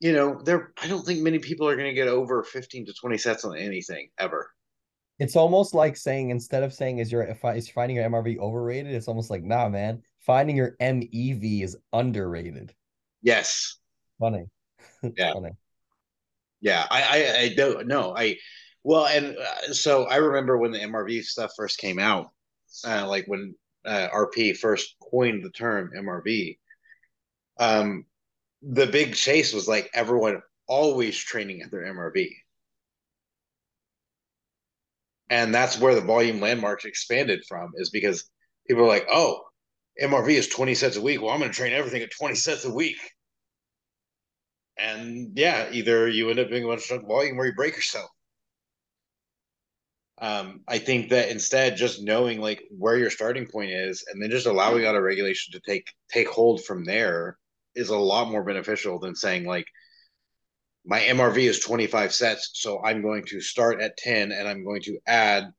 you know, there I don't think many people are going to get over 15 to 20 sets on anything ever. It's almost like saying instead of saying is your is finding your MRV overrated, it's almost like nah, man, finding your MEV is underrated. Yes. Funny. Yeah. Funny. Yeah, I, I, I don't know. I well, and uh, so I remember when the MRV stuff first came out, uh, like when uh, RP first coined the term MRV. Um, the big chase was like everyone always training at their MRV. And that's where the volume landmarks expanded from, is because people are like, oh, MRV is 20 sets a week. Well, I'm going to train everything at 20 sets a week. And yeah, either you end up doing a bunch of volume or you break yourself. Um, I think that instead, just knowing like where your starting point is, and then just allowing auto regulation to take take hold from there is a lot more beneficial than saying like my MRV is 25 sets, so I'm going to start at 10 and I'm going to add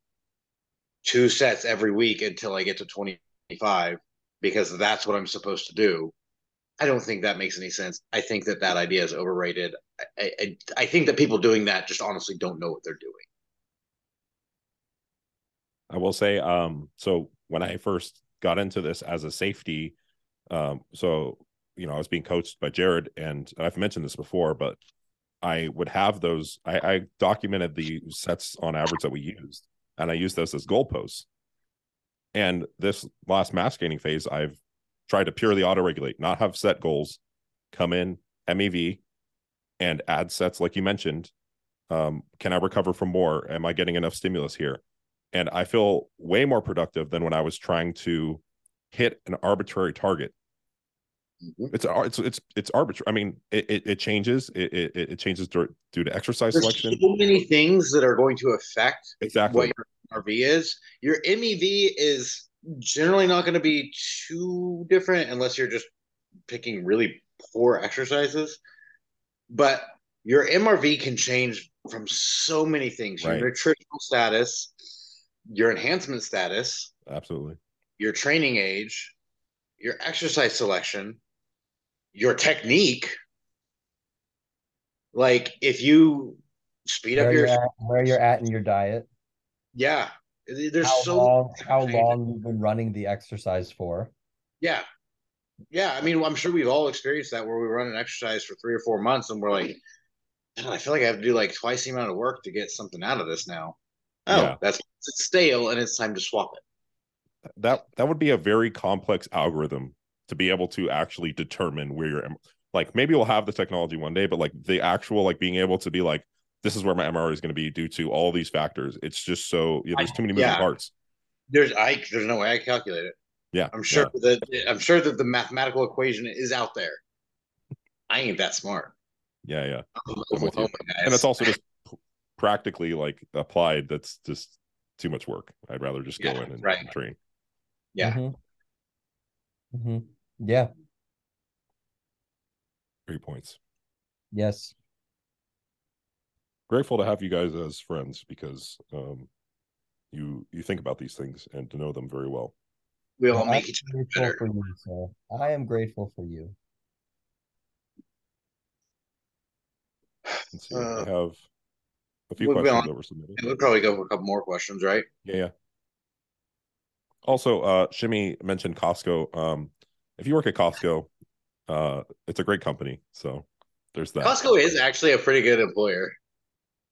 two sets every week until I get to 25 because that's what I'm supposed to do. I don't think that makes any sense. I think that that idea is overrated. I, I, I think that people doing that just honestly don't know what they're doing. I will say, um, so when I first got into this as a safety, um, so you know, I was being coached by Jared, and I've mentioned this before, but I would have those. I, I documented the sets on average that we used, and I used those as goalposts. And this last mass gaining phase, I've tried to purely auto regulate, not have set goals, come in MEV, and add sets like you mentioned. Um, can I recover from more? Am I getting enough stimulus here? And I feel way more productive than when I was trying to hit an arbitrary target Mm-hmm. It's it's it's it's arbitrary. I mean, it, it, it changes. It, it, it changes due, to exercise There's selection. So many things that are going to affect exactly what your RV is. Your MEV is generally not going to be too different unless you're just picking really poor exercises. But your MRV can change from so many things. Your nutritional status, your enhancement status, absolutely, your training age, your exercise selection your technique. Like if you speed where up your you're at, where you're at in your diet. Yeah. There's how so long, how long you've been running the exercise for. Yeah. Yeah i mean i'm sure we've all experienced that where we run an exercise for three or four months and we're like i feel like i have to do like twice the amount of work to get something out of this now oh yeah. that's stale and it's time to swap it. That that would be a very complex algorithm to be able to actually determine where you're like maybe we'll have the technology one day but like the actual like being able to be like this is where my MRV is going to be due to all these factors. It's just so yeah, there's too many moving yeah. parts. There's i there's no way i calculate it. Yeah i'm sure yeah. that i'm sure that the mathematical equation is out there. I ain't that smart. Yeah yeah. And it's also just practically like applied that's just too much work i'd rather just go in and, right. and train yeah mm-hmm. Mm-hmm. Yeah. Great points. Yes. Grateful to have you guys as friends because um, you you think about these things and to know them very well. We all make each other better. For you, so I am grateful for you. Let's see. Uh, I have a few we'll questions that were submitted. We'll probably go for a couple more questions, right? Yeah, yeah. Also, uh, Shimmy mentioned Costco. Um, if you work at Costco, uh, it's a great company. So there's that. Costco is actually a pretty good employer.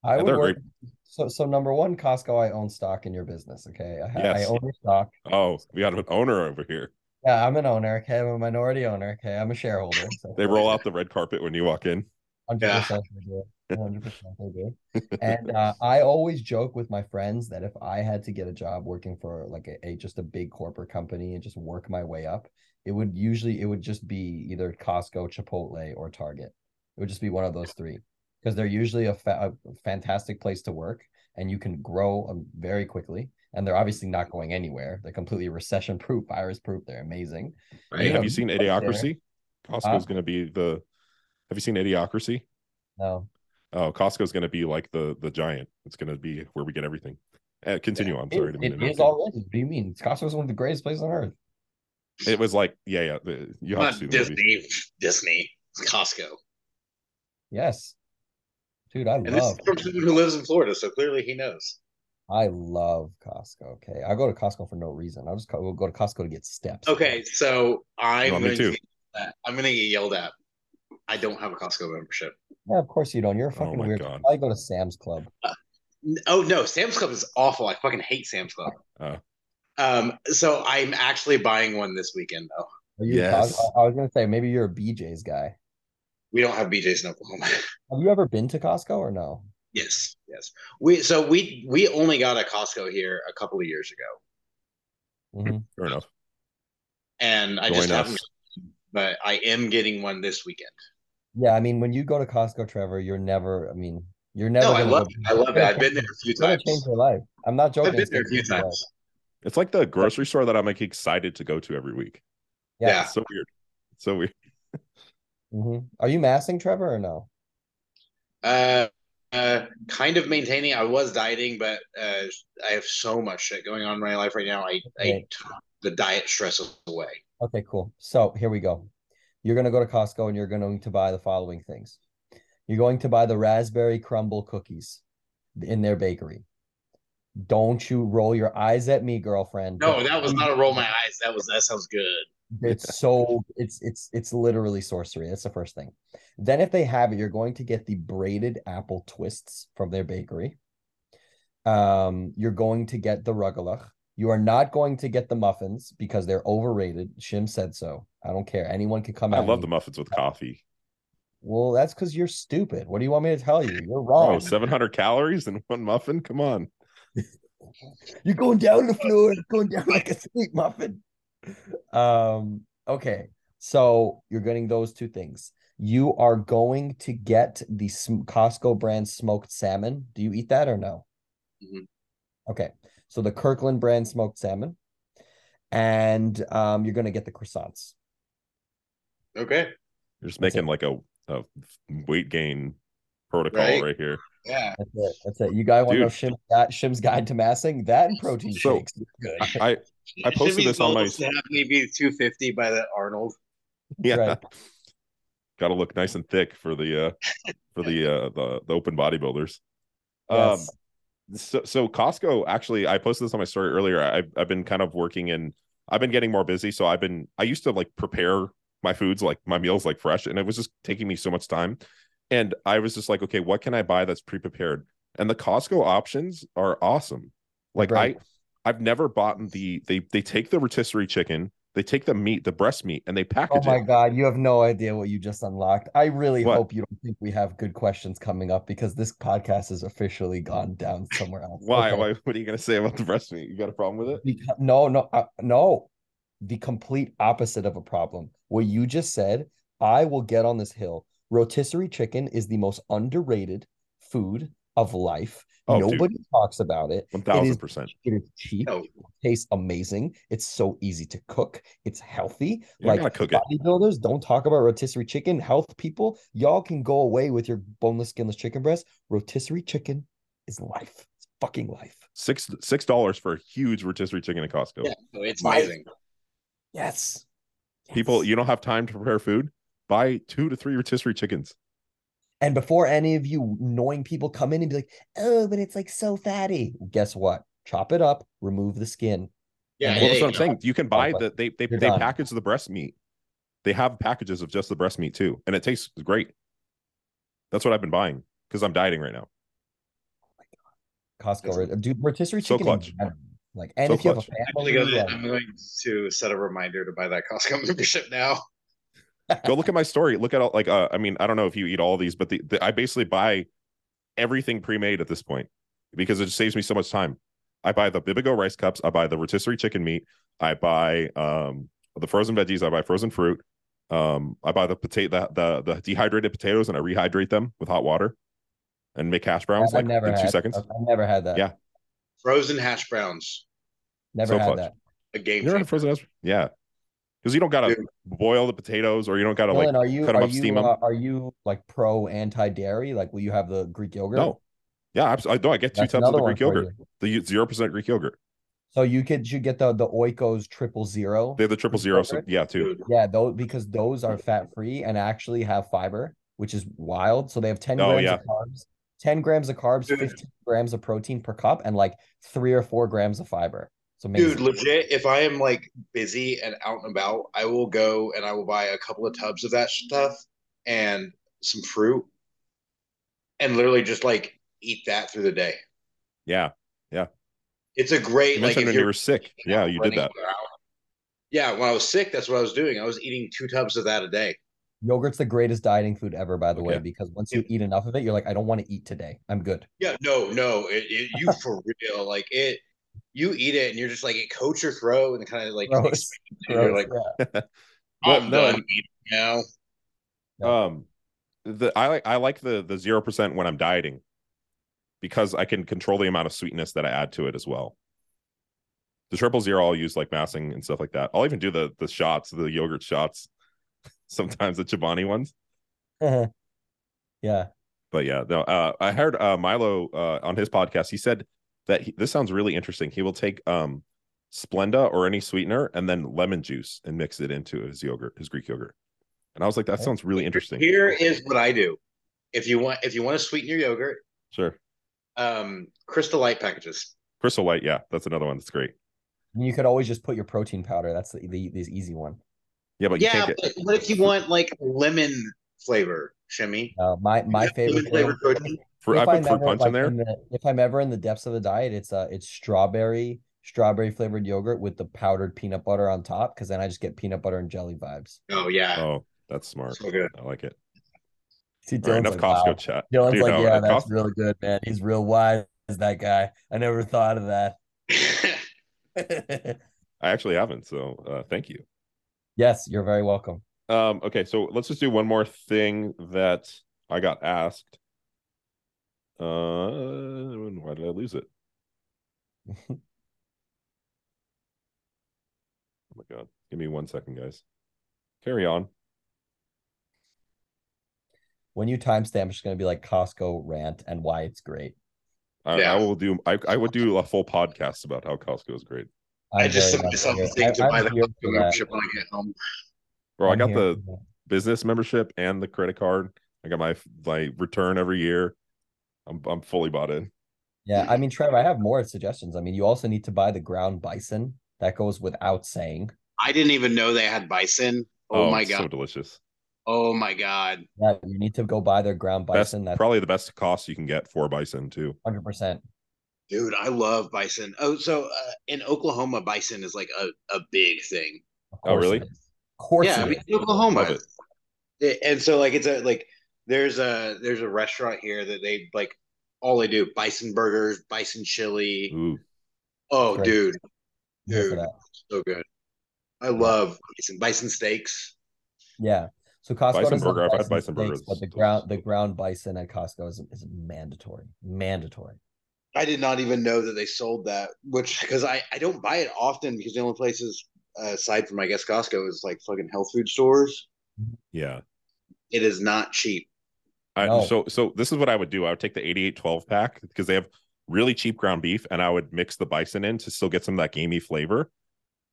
I would work. Great. So, so number one, Costco, I own stock in your business. Okay, I, yes. I own your stock. Oh, we got an owner over here. Yeah, I'm an owner. Okay, I'm a minority owner. Okay, I'm a shareholder. So. they roll out the red carpet when you walk in. Hundred Yeah. Percent they do. Hundred percent they do. And uh, I always joke with my friends that if I had to get a job working for like a, a just a big corporate company and just work my way up, it would usually it would just be either Costco, Chipotle, or Target. It would just be one of those three because they're usually a, fa- a fantastic place to work and you can grow um, very quickly. And they're obviously not going anywhere. They're completely recession proof, virus proof. They're amazing. Hey, Right? have you seen Up there. Idiocracy? Costco's going to be the. Have you seen Idiocracy? No, Oh, Costco's going to be like the the giant. It's going to be where we get everything. Uh, continue on. Sorry, it, to mean it interrupt you. already. What do you mean? Costco is one of the greatest places on earth. It was like, yeah, yeah. The, you have to see the movie. Disney. Disney. Costco. Yes. Dude, I And this love is from someone who lives in Florida, so clearly he knows. I love Costco. Okay. I go to Costco for no reason. I'll just go, we'll go to Costco to get steps. Okay, so I'm No, going to get, I'm going to get yelled at. I don't have a Costco membership. Yeah, of course you don't. You're a Oh fucking my weird. God. I go to Sam's Club. N- Oh no, Sam's Club is awful. I fucking hate Sam's Club. Oh. Um, so I'm actually buying one this weekend though. Are Yes. I I was gonna say maybe you're a BJ's guy. We don't have BJ's in Oklahoma. Have you ever been to Costco or no? yes, yes. We so we we only got a Costco here a couple of years ago, Mhm. Fair enough. and I Join just us. haven't. But I am getting one this weekend. Yeah, I mean, when you go to Costco, Trevor, you're never. I mean, you're never. No, I gonna love go- it. I love it. I've been there a few It's gonna times. change your life. I'm not joking. I've been it's there a few change life. times. It's like the grocery store that I'm like excited to go to every week. Yeah. It's so weird. It's so weird. Mhm. Are you massing, Trevor, or no? Uh, uh, kind of maintaining. I was dieting, but uh, I have so much shit going on in my life right now. I, I Okay. took the diet stress away. Okay, cool. So here we go. You're going to go to Costco and you're going to buy the following things. You're going to buy the raspberry crumble cookies in their bakery. Don't you roll your eyes at me, girlfriend. No, that was not a roll my eyes. That was that sounds good. It's so it's it's it's literally sorcery. That's the first thing. Then if they have it, you're going to get the braided apple twists from their bakery. Um, you're going to get the rugelach. You are not going to get the muffins because they're overrated. Shim said so. I don't care. Anyone can come out. I at love me. the muffins with coffee. Well, that's because you're stupid. What do you want me to tell you? You're wrong. Oh, 700 calories in one muffin? Come on. You're going down the floor, going down like a sweet muffin. Um, okay. So you're getting those two things. You are going to get the Costco brand smoked salmon. Do you eat that or no? Mhm. Okay. So the Kirkland brand smoked salmon. And um, you're going to get the croissants. Okay. You're just making like a, a weight gain protocol Right. right, here. Yeah. That's it. That's it. You guys want to know Dude. Shim's, Guide- Shim's guide to massing? That and protein So, shakes. Good. I, I I posted this on my- goal is to have me be 250 by the Arnold. yeah. Right. Got to look nice and thick for the uh for the uh the, the open bodybuilders. Yes. Um so so Costco actually I posted this on my story earlier. I've I've been kind of working in I've been getting more busy. So I've been I used to like prepare my foods like my meals like fresh and it was just taking me so much time. And I was just like, okay, what can I buy that's pre-prepared? And the Costco options are awesome. Like Right. I I've never bought the they they take the rotisserie chicken, they take the meat, the breast meat, and they package it. Oh my it. God, you have no idea what you just unlocked. I really What? hope you don't think we have good questions coming up because this podcast has officially gone down somewhere else. Why? Okay. Why? What are you gonna say about the breast meat? You got a problem with it? Beca- no, no, uh, no. The complete opposite of a problem. What you just said, I will get on this hill. Rotisserie chicken is the most underrated food of life. Oh, dude. Nobody talks about it. One thousand percent. It is cheap. No. It tastes amazing. It's so easy to cook. It's healthy. You like gotta cook it. bodybuilders don't talk about rotisserie chicken. Health people, y'all can go away with your boneless, skinless chicken breast. Rotisserie chicken is life. It's fucking life. Six six dollars for a huge rotisserie chicken at Costco. Yeah. So it's Right. amazing. Yes. People, you don't have time to prepare food. Buy two to three rotisserie chickens. And before any of you annoying people come in and be like, oh, but it's like so fatty. Guess what? Chop it up, remove the skin. Yeah. Well, Well, that's what I'm saying. You can buy the they they you're they done. package the breast meat. They have packages of just the breast meat too, and it tastes great. That's what I've been buying because I'm dieting right now. Costco, That's- right? dude, rotisserie So chicken. in clutch. general. Like, and So if you have a clutch. I'm family, gonna, like, I'm going to set a reminder to buy that Costco membership now. Go look at my story. Look at all like uh, I mean, I don't know if you eat all these, but the, the I basically buy everything pre-made at this point because it just saves me so much time. I buy the Bibigo rice cups, I buy the rotisserie chicken meat, I buy um the frozen veggies, I buy frozen fruit. Um, I buy the potato the, the the dehydrated potatoes and I rehydrate them with hot water and make hash browns I've like never in two had, seconds. I've I've never had that. Yeah. Frozen hash browns. Never So had clutch. that. A game You never had frozen hash? Yeah. Because you don't gotta Dude. boil the potatoes or you don't gotta Dylan, like are you cut 'em are up, you steam 'em. uh, are you like pro anti dairy? Like, will you have the Greek yogurt? no. Yeah, absolutely. I don't. I get two That's tubs of the Greek yogurt, the zero percent Greek yogurt. So you could you get the the Oikos triple zero. They have the triple zero, so yeah, too. Yeah, those because those are fat free and actually have fiber, which is wild. So they have 10 Oh, grams yeah. of carbs, 10 grams of carbs, 15 grams of protein per cup, and like three or four grams of fiber. It's amazing. Dude, legit, if I am like busy and out and about, I will go and I will buy a couple of tubs of that stuff and some fruit and literally just like eat that through the day. Yeah. Yeah. It's a great You like mentioned if when you were sick. Yeah, you did that. around. Yeah, when I was sick, that's what I was doing. I was eating two tubs of that a day. Yogurt's the greatest dieting food ever, by the way, because once you eat enough of it, you're like, I don't want to eat today. I'm good. Yeah, no, no, it, it, you for real like it. You eat it and you're just like it coats your throat and kind of like Gross. expands it. you're like yeah. I'm no, done eating now. Yeah. Um, the I like I like the the zero percent when I'm dieting because I can control the amount of sweetness that I add to it as well. The triple zero I'll use like massing and stuff like that. I'll even do the the shots, the yogurt shots, sometimes the Chobani ones. yeah. But yeah, no. Uh, I heard uh, Milo uh, on his podcast. He said that he, this sounds really interesting. He will take um Splenda or any sweetener and then lemon juice and mix it into his yogurt, his Greek yogurt. And I was like, that sounds really interesting. Here is what I do. If you want, if you want to sweeten your yogurt, Sure. um, Crystal Light packages. Crystal Light, yeah, that's another one that's great. You could always just put your protein powder. That's the, the, the easy one. Yeah, but you yeah, can't get but what if you want like lemon flavor, shimmy? Uh, my my favorite lemon flavored flavor- protein. Fruit. I if put I'm fruit ever, punch like, in there. the- if I'm ever in the depths of the diet, it's uh it's strawberry strawberry flavored yogurt with the powdered peanut butter on top because then I just get peanut butter and jelly vibes. Oh yeah, Oh, that's smart. so good. I like it. See, All right, enough like, Costco wow. chat. Dylan's Dude, like, no, yeah, that's Costco- really good, man. He's real wise, that guy. I never thought of that. I actually haven't, so uh, thank you. yes, you're very welcome. Um, okay, so let's just do one more thing that I got asked. Uh, why did I lose it? Oh my god! Give me one second, guys. Carry on. When you timestamp, it's gonna be like Costco rant and why it's great. I, Yeah. I will do. I, I would do a full podcast about how Costco is great, I I'm just very sent myself a thing I- to I'm buy the Costco membership when I get home. bro. I I'm got the business membership and the credit card. I got my my return every year. I'm I'm fully bought in. Yeah, I mean, Trevor, I have more suggestions. I mean, you also need to buy the ground bison. That goes without saying. I didn't even know they had bison. Oh, my god. so delicious. Oh my god. Yeah, you need to go buy their ground Best, bison. That's probably the best cost you can get for bison too. hundred percent. Dude, I love bison. Oh, so uh, in Oklahoma, bison is like a, a big thing. Oh, really? Of course, yeah, I it mean, is. in Oklahoma. Love it. It- and so like it's a like there's a there's a restaurant here that they like all they do bison burgers, bison chili. Ooh, Oh, Great. dude, I'm here for dude, so good. I love bison bison steaks. Yeah. So Costco Bison doesn't have burger, I've had bison steaks, burgers. but the ground the ground bison at Costco is, is mandatory. Mandatory. I did not even know that they sold that, which because I I don't buy it often because the only places uh, aside from I guess Costco is like fucking health food stores. yeah. It is not cheap. I, No. So so this is what I would do. I would take the 8812 pack because they have really cheap ground beef, and I would mix the bison in to still get some of that gamey flavor,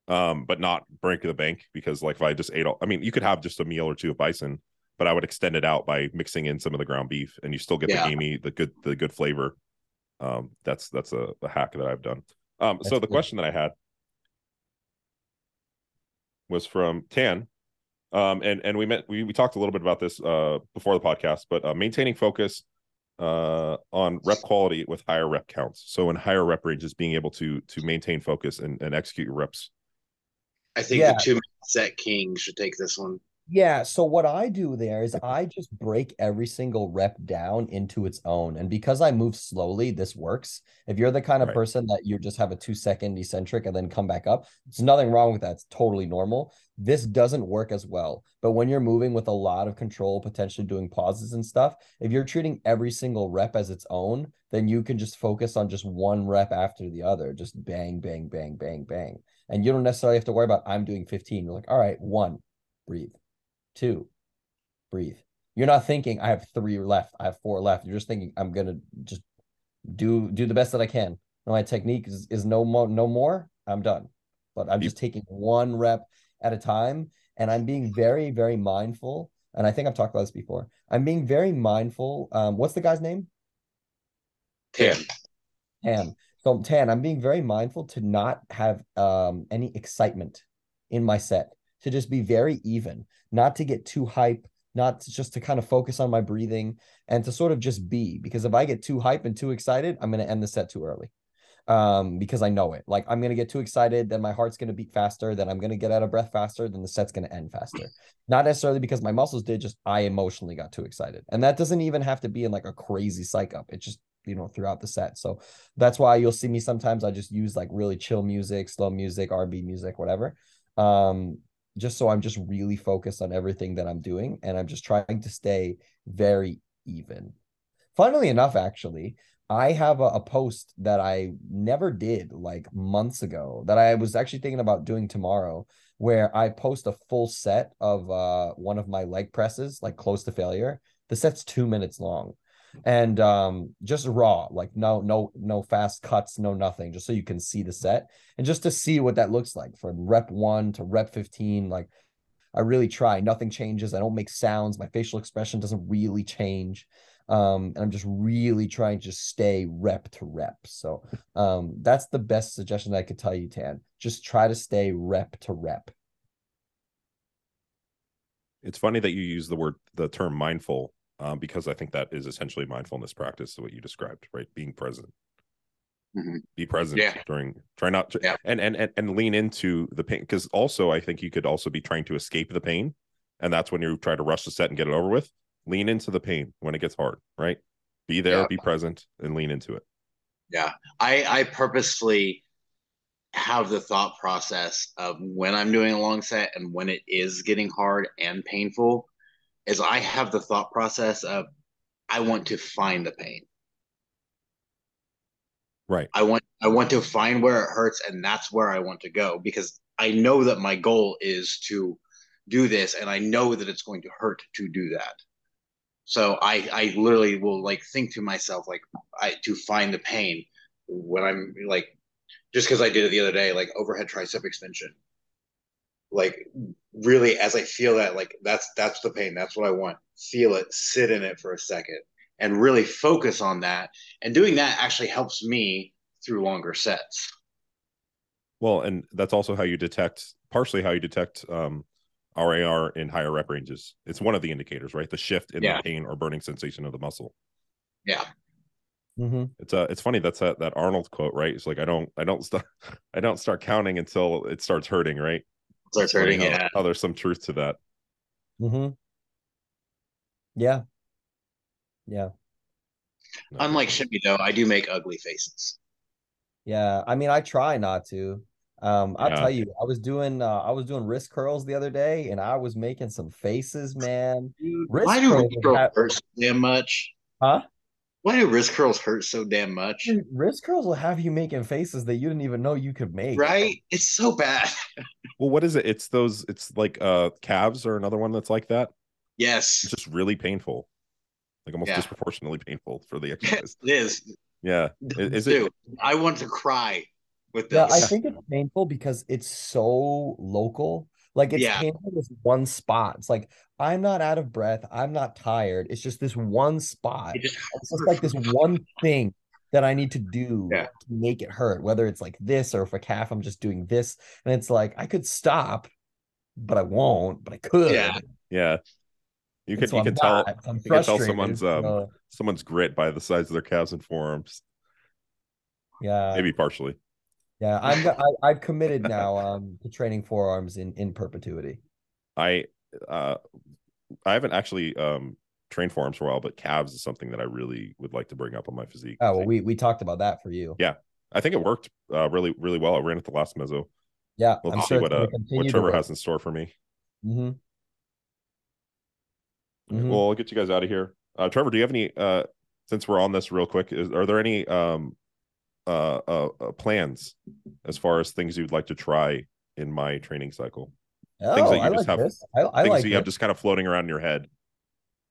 um, but not break the bank because like if I just ate all, I mean, you could have just a meal or two of bison, but I would extend it out by mixing in some of the ground beef, and you still get Yeah. the gamey, the good, the good flavor. Um, that's that's a, a hack that I've done. Um, so the good. question that I had was from Tan. Um, and and we met we, we talked a little bit about this uh before the podcast, but uh, maintaining focus uh on rep quality with higher rep counts. So in higher rep ranges, being able to to maintain focus and, and execute your reps. I think Yeah. the two set king should take this one. Yeah, so what I do there is I just break every single rep down into its own. And because I move slowly, this works. If you're the kind of Right. person that you just have a two second eccentric and then come back up, there's nothing wrong with that. It's totally normal. This doesn't work as well. But when you're moving with a lot of control, potentially doing pauses and stuff, if you're treating every single rep as its own, then you can just focus on just one rep after the other, just bang, bang, bang, bang, bang. And you don't necessarily have to worry about I'm doing 15. You're like, all right, one, breathe two, breathe. You're not thinking I have three left, I have four left. You're just thinking I'm gonna just do do the best that I can. My technique is, is no more, no more. I'm done. But I'm just taking one rep at a time, and I'm being very, very mindful. And I think I've talked about this before. I'm being very mindful. Um, what's the guy's name? Tim. Tan. So Tan, I'm being very mindful to not have um any excitement in my set, to just be very even, not to get too hype, not to, just to kind of focus on my breathing and to sort of just be. Because if I get too hype and too excited, I'm gonna end the set too early. Um, because I know it. Like I'm gonna get too excited, then my heart's gonna beat faster, then I'm gonna get out of breath faster, then the set's gonna end faster. Not necessarily because my muscles did, just I emotionally got too excited. And that doesn't even have to be in like a crazy psych up. It just you know throughout the set so that's why you'll see me sometimes i just use like really chill music slow music rb music whatever um just so i'm just really focused on everything that i'm doing and i'm just trying to stay very even. Funnily enough actually i have a, a post that i never did like months ago that i was actually thinking about doing tomorrow where i post a full set of uh one of my leg presses like close to failure. The set's two minutes long and um just raw like no no no fast cuts no nothing just so you can see the set and just to see what that looks like from rep 1 to rep 15 like i really try nothing changes i don't make sounds my facial expression doesn't really change um and i'm just really trying to just stay rep to rep so um that's the best suggestion i could tell you tan just try to stay rep to rep. It's funny that you use the word the term mindful um, because I think that is essentially mindfulness practice, what you described, right? Being present. Mhm. Be present Yeah. during try not to Yeah. and, and and and lean into the pain because also I think you could also be trying to escape the pain, and that's when you try to rush the set and get it over with. Lean into the pain when it gets hard, right? Be there, Yeah. be present, and lean into it. Yeah. I, I purposefully have the thought process of when I'm doing a long set and when it is getting hard and painful, is I have the thought process of I want to find the pain. Right. I want I want to find where it hurts and that's where I want to go because I know that my goal is to do this and I know that it's going to hurt to do that. So I I literally will like think to myself like I to find the pain when I'm like just because I did it the other day like overhead tricep extension. Like really as I feel that like that's that's the pain that's what I want. Feel it, sit in it for a second and really focus on that and doing that actually helps me through longer sets. Well, and that's also how you detect partially how you detect um RIR in higher rep ranges. It's one of the indicators, right? The shift in Yeah. the pain or burning sensation of the muscle. Yeah. mm-hmm. It's uh it's funny that's that that Arnold quote, right? It's like I don't I don't start I don't start counting until it starts hurting, right? Starts hurting. how, Yeah. how there's some truth to that. Mm-hmm. yeah yeah No, Unlike definitely. Shimmy though, I do make ugly faces. Yeah, I mean, I try not to. Um, I'll Yeah. tell you, I was doing uh, I was doing wrist curls the other day, and I was making some faces, man. Wrist Why do curls wrist curls have- hurt so damn much? Huh? Why do wrist curls hurt so damn much? Dude, wrist curls will have you making faces that you didn't even know you could make. Right? It's so bad. Well, what is it? It's those it's like uh calves or another one that's like that. Yes. It's just really painful. Like almost Yeah. disproportionately painful for the exercise. it is. yeah. Is, is it I want to cry with Yeah. I think it's painful because it's so local. Like it's Yeah. painful this one spot. It's like I'm not out of breath. I'm not tired. It's just this one spot. It just It's just like this one thing that I need to do Yeah. to make it hurt, whether it's like this or for calf, I'm just doing this. And it's like I could stop, but I won't, but I could. Yeah. yeah. You And can so you I'm can tell you can tell someone's um so, someone's grit by the size of their calves and forearms. yeah. Maybe partially. Yeah, I'm go- I, I've committed now um to training forearms in in perpetuity. I uh, I haven't actually um trained forearms for a while, but calves is something that I really would like to bring up on my physique. Oh well, we we talked about that for you. Yeah. I think it worked uh, really, really well. I ran at the last meso. Yeah, We'll I'm see sure what uh, what Trevor has in store for me. hmm Mhm. Well, I'll get you guys out of here. Uh, Trevor, do you have any? Uh, since we're on this real quick, is, are there any um, uh, uh, uh, plans as far as things you'd like to try in my training cycle? Oh, Things that you I just like have- this. I, I things like that you have just kind of floating around in your head.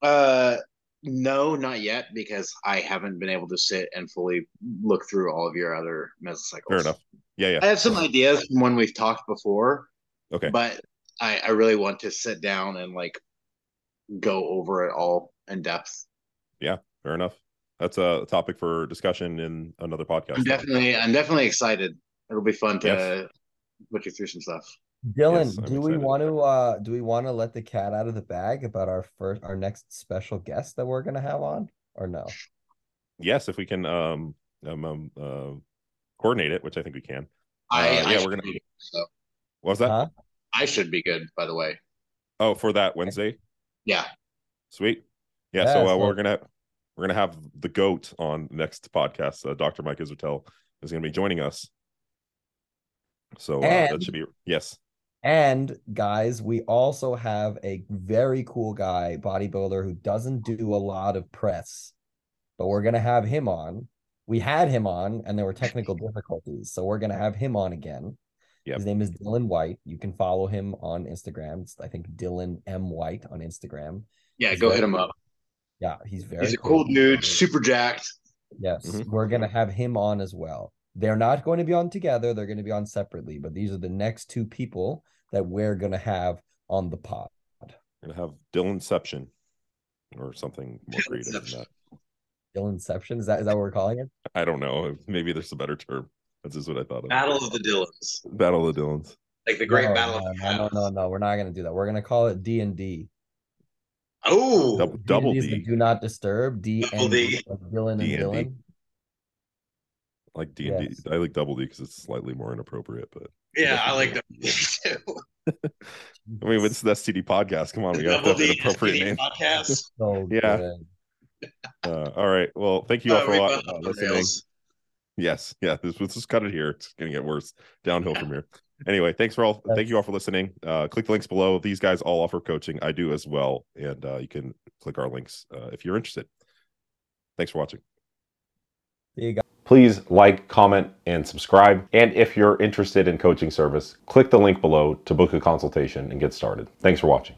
Uh, no, not yet, because I haven't been able to sit and fully look through all of your other mesocycles. Fair enough. Yeah, yeah. I have some ideas from when we've talked before, Okay. but I, I really want to sit down and like go over it all in depth. Yeah, fair enough. That's a topic for discussion in another podcast. I'm definitely, I'm definitely excited. It'll be fun to Yes. put you through some stuff. Dylan, Yes, do we excited. want to uh do we want to let the cat out of the bag about our first our next special guest that we're gonna have on or no? yes, if we can um, um, um uh, coordinate it, which I think we can. I, Uh, I yeah, we're gonna- be good, so What was that? Huh? I should be good, by the way. Oh, for that Wednesday. Yeah. Sweet. Yeah. Yeah, so uh, so- we're gonna we're gonna have the goat on next podcast. Uh, Dr. Mike Israetel is gonna be joining us. So uh, that should be yes. And guys, we also have a very cool guy, bodybuilder, who doesn't do a lot of press, but we're gonna have him on. We had him on, and there were technical difficulties, so we're gonna have him on again. Yep. His name is Dylan White. You can follow him on Instagram. It's, I think Dylan M White on Instagram. Yeah, He's go very hit him up. Yeah, he's very He's a cool dude, super jacked. Yes, Mhm. we're gonna have him on as well. They're not going to be on together, they're gonna be on separately, but these are the next two people that we're gonna have on the pod. We're gonna have Dylanception or something more creative than that. Dylanception, is that is that what we're calling it? I don't know. Maybe there's a better term. That's just what I thought of. Battle of the Dylans, Battle of the Dylans. like the Great no, Battle no, of the no, no, no, no, we're not gonna do that. We're gonna call it D and D. Oh, Double, double D&D is the D, Do not disturb. D Double and D. D, Dylan and D&D. Dylan. Like D and D. Yes. I like double D because it's slightly more inappropriate. But yeah, I like double D too. I mean, it's the STD podcast. Come on, we got to have an D appropriate STD name. podcast. So Yeah. Uh, all right. Well, thank you all for we wa- uh, listening. rails. Yes, yeah. This let's just cut it here. It's gonna get worse downhill from here. Anyway, thanks for all. Thank you all for listening. Uh, click the links below. These guys all offer coaching. I do as well, and uh, you can click our links uh, if you're interested. Thanks for watching. See you guys. Please like, comment, and subscribe. And if you're interested in coaching service, click the link below to book a consultation and get started. Thanks for watching.